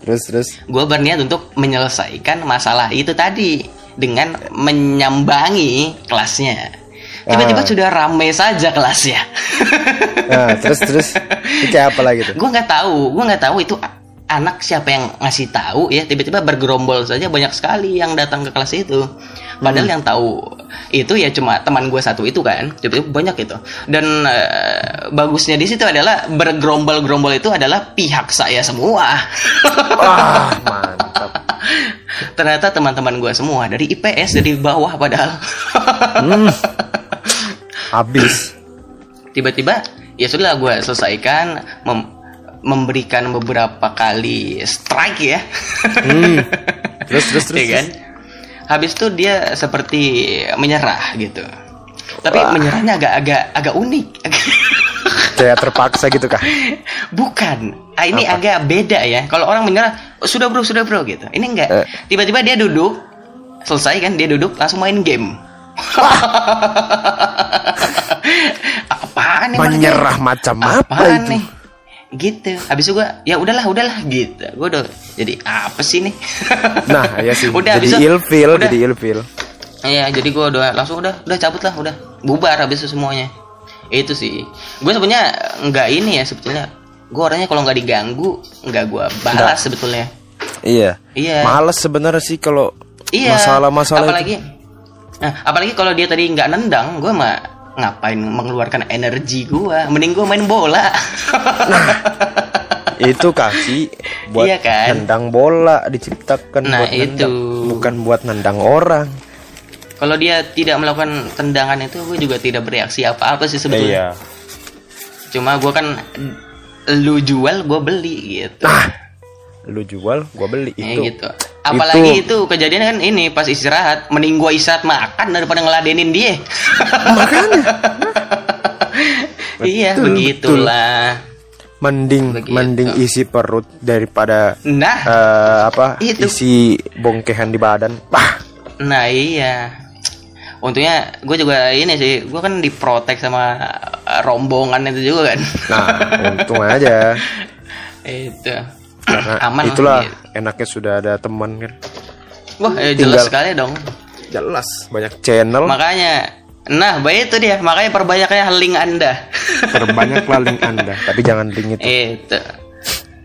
Terus terus. gue berniat untuk menyelesaikan masalah itu tadi dengan menyambangi kelasnya. Tiba-tiba Ah. sudah ramai saja kelasnya. Nah, terus terus. Itu apa lagi tuh? gue nggak tahu, gue nggak tahu itu anak siapa yang ngasih tahu ya. Tiba-tiba bergerombol saja banyak sekali yang datang ke kelas itu. Padahal yang tahu itu ya cuma teman gue satu itu kan. Tiba-tiba banyak itu. Dan eh, bagusnya di situ adalah bergerombol-gerombol itu adalah pihak saya semua. Wah, mantap. Ternyata teman-teman gue semua dari IPS dari bawah padahal. Hmm. Habis. Tiba-tiba ya sudah gue selesaikan mem- memberikan beberapa kali strike ya. Hmm. Terus terus terus. Iya kan? Habis itu dia seperti menyerah gitu. Tapi Wah. menyerahnya agak-agak agak unik. Kayak terpaksa gitu kah? Bukan. Ah, ini Apa? agak beda ya. Kalau orang menyerah, "Oh, sudah bro, sudah bro gitu. Ini enggak. Eh. Tiba-tiba dia duduk, selesai kan dia duduk langsung main game. Apaan nih? Menyerah macam apa Apaan itu? nih? Gitu. Habis itu gua ya udahlah, udahlah gitu. Gua udah jadi apa sih nih? Nah, ya sih. Udah, jadi itu- ilfil, jadi ilfil. Iya, jadi gua udah langsung udah udah cabut lah, udah bubar habis itu semuanya. Itu sih. Gue sebenarnya nggak ini ya sebetulnya. Gue orangnya kalau nggak diganggu nggak gua balas Nggak. sebetulnya. Iya. Iya. Males sebenarnya sih kalau Iya. masalah-masalah apalagi nah, apalagi kalau dia tadi nggak nendang, gue mah ngapain mengeluarkan energi gua mending gua main bola itu, itu kasih buat Iya kan? nendang bola diciptakan Nah, buat nendang, itu. bukan buat nendang orang. kalau dia tidak melakukan tendangan itu gue juga tidak bereaksi apa-apa sih sebetulnya Iya. cuma gua kan lu jual gue beli gitu Nah, lu jual, gua beli Ya itu. gitu. Apalagi itu. kejadian kan ini pas istirahat, mending gua istirahat makan daripada ngeladenin dia. Makanya iya, Betul, begitulah. mending Begitu. mending isi perut daripada Nah, eh, apa? Itu. Isi bongkehan di badan. Bah, nah iya. untungnya gue juga ini sih gue kan diprotek sama rombongan itu juga kan Nah, untung aja. itu Karena aman lah, itulah gitu. enaknya sudah ada teman kan. wah eh, jelas Tinggal- sekali dong. Jelas. Banyak channel. makanya nah baik itu dia. Makanya perbanyaknya link anda. Perbanyaklah link Anda, tapi jangan link itu. itu.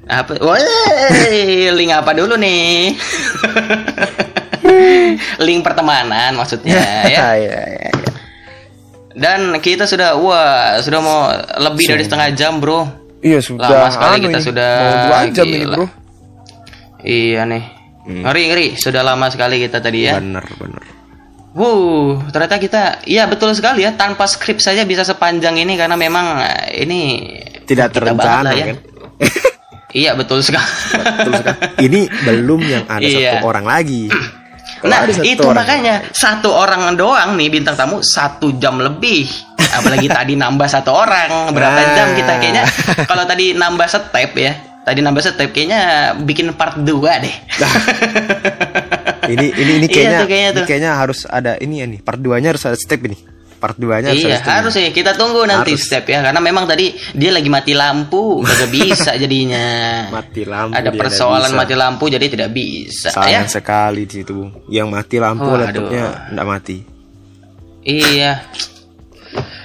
Apa? Woi, link apa dulu nih? Link pertemanan maksudnya ya. Iya, iya, iya. dan kita sudah wah sudah mau lebih dari setengah jam bro Iya sudah. Lama sekali anu kita ini, sudah mau dua jam ini gila. bro. iya nih ngeri ngeri sudah lama sekali kita tadi ya Bener bener. Wow, ternyata kita, iya betul sekali ya, tanpa skrip saja bisa sepanjang ini karena memang eh, ini Tidak terencana ya. kan. Iya betul sekali. Betul sekali. Ini belum yang ada Iya. satu orang lagi. Kalau nah ada satu itu orang- makanya satu orang doang nih bintang tamu satu jam lebih. Apalagi tadi nambah satu orang berapa Nah. jam kita kayaknya kalau tadi nambah step ya. Tadi nambah step kayaknya bikin part 2 deh. ini ini ini Iya kayaknya, tuh, kayaknya ini tuh. kayaknya harus ada ini ya nih. Part 2-nya harus ada step ini. Part 2-nya harus iya ada step. harus sih kita tunggu nanti Harus. step ya karena memang tadi dia lagi mati lampu kagak bisa jadinya Mati lampu ada persoalan mati lampu jadi tidak bisa Sayang ya sekali di situ, Bung. Yang mati lampu Waduh. laptopnya enggak mati. iya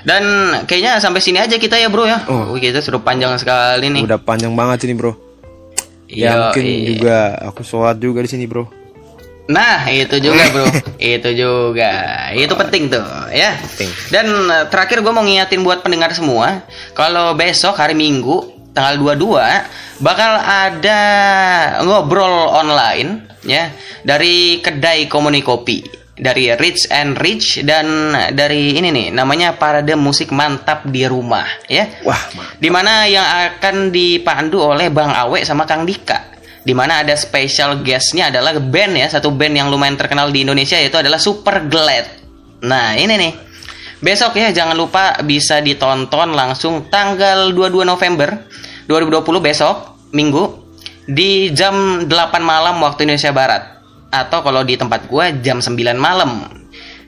dan kayaknya sampai sini aja kita ya bro ya Oh. Kita sudah panjang sekali nih Udah panjang banget ini, Bro. Ya Iya, mungkin iya. juga aku sholat juga di sini, Bro. Nah, itu juga, Bro. itu juga. Itu penting tuh, ya. Penting. Dan eh, terakhir gue mau ngingetin buat pendengar semua, kalau besok hari Minggu tanggal 22 bakal ada ngobrol online ya dari kedai Komunikopi dari Rich and Rich dan dari ini nih namanya Parade Musik Mantap di Rumah ya. Wah, mah. Di mana yang akan dipandu oleh Bang Awe sama Kang Dika. Di mana ada special guestnya adalah band ya, satu band yang lumayan terkenal di Indonesia yaitu adalah Super Glad. Nah ini nih, besok ya jangan lupa bisa ditonton langsung tanggal 22 November 2020 besok, Minggu, di jam 8 malam waktu Indonesia Barat. Atau kalau di tempat gua jam 9 malam.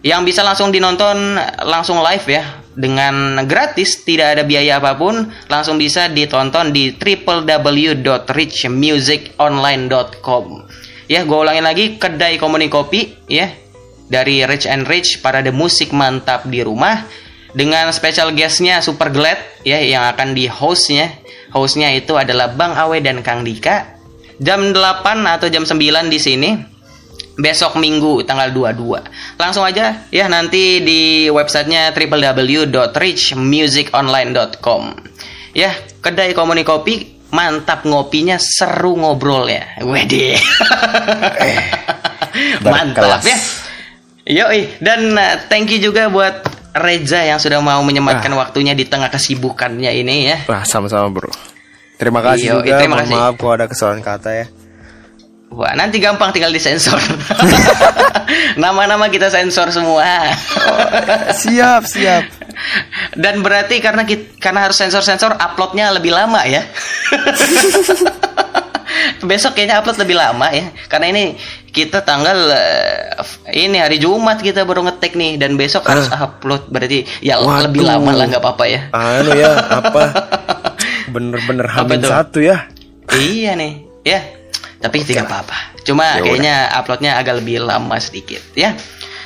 Yang bisa langsung dinonton langsung live ya. Dengan gratis tidak ada biaya apa pun langsung bisa ditonton di www.richmusiconline.com ya gue ulangin lagi kedai komunikopi ya. Dari Rich and Rich parade musik mantap di rumah. Dengan special guestnya Super Glad ya yang akan di hostnya hostnya itu adalah Bang Awe dan Kang Dika. Jam 8 atau jam 9 di sini besok minggu tanggal 22 langsung aja ya nanti di websitenya www.richmusiconline.com ya kedai komunikopi mantap ngopinya seru ngobrol ya wede mantap berkelas. ya Yoi, dan uh, thank you juga buat Reza yang sudah mau menyempatkan waktunya di tengah kesibukannya ini ya Wah, sama-sama, Bro. Terima kasih Iya, juga. terima kasih. maaf kalau ada kesalahan kata ya. Wah, nanti gampang tinggal disensor. Nama-nama kita sensor semua. siap, siap. Dan berarti karena kita, karena harus sensor-sensor uploadnya lebih lama ya. Besok kayaknya upload lebih lama ya. Karena ini kita tanggal eh, ini hari Jumat kita baru ngetek nih dan besok harus upload berarti ya Waduh. lebih lama lah nggak apa-apa ya. Anu ya, apa? Bener-bener hamil satu ya. iya nih, ya. Tapi tidak apa-apa. Cuma Ya kayaknya uploadnya agak lebih lama sedikit ya.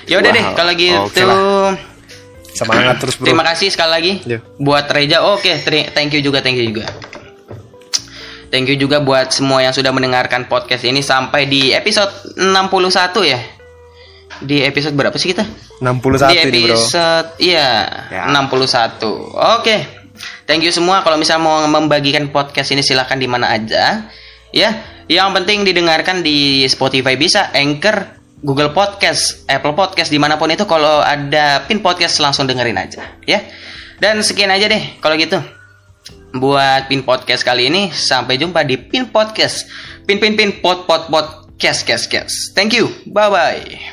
Ya udah Wow. deh kalau gitu. Oke lah. Semangat terus, Bro. Terima kasih sekali lagi Iya. buat Reja. Oke, teri- thank you juga, thank you juga. Thank you juga buat semua yang sudah mendengarkan podcast ini sampai di episode 61 ya. Di episode berapa sih kita? 61 di ini, Bro. episode iya Ya. 61. Oke. Thank you semua kalau misalnya mau membagikan podcast ini silahkan di mana aja. Ya, yang penting didengarkan di Spotify bisa, Anchor, Google Podcast, Apple Podcast di mana pun itu kalau ada pin podcast langsung dengerin aja ya. Dan sekian aja deh kalau gitu. Buat pin podcast kali ini sampai jumpa di pin podcast. Pin pin pin pot pot pot kes kes kes. Thank you. Bye bye.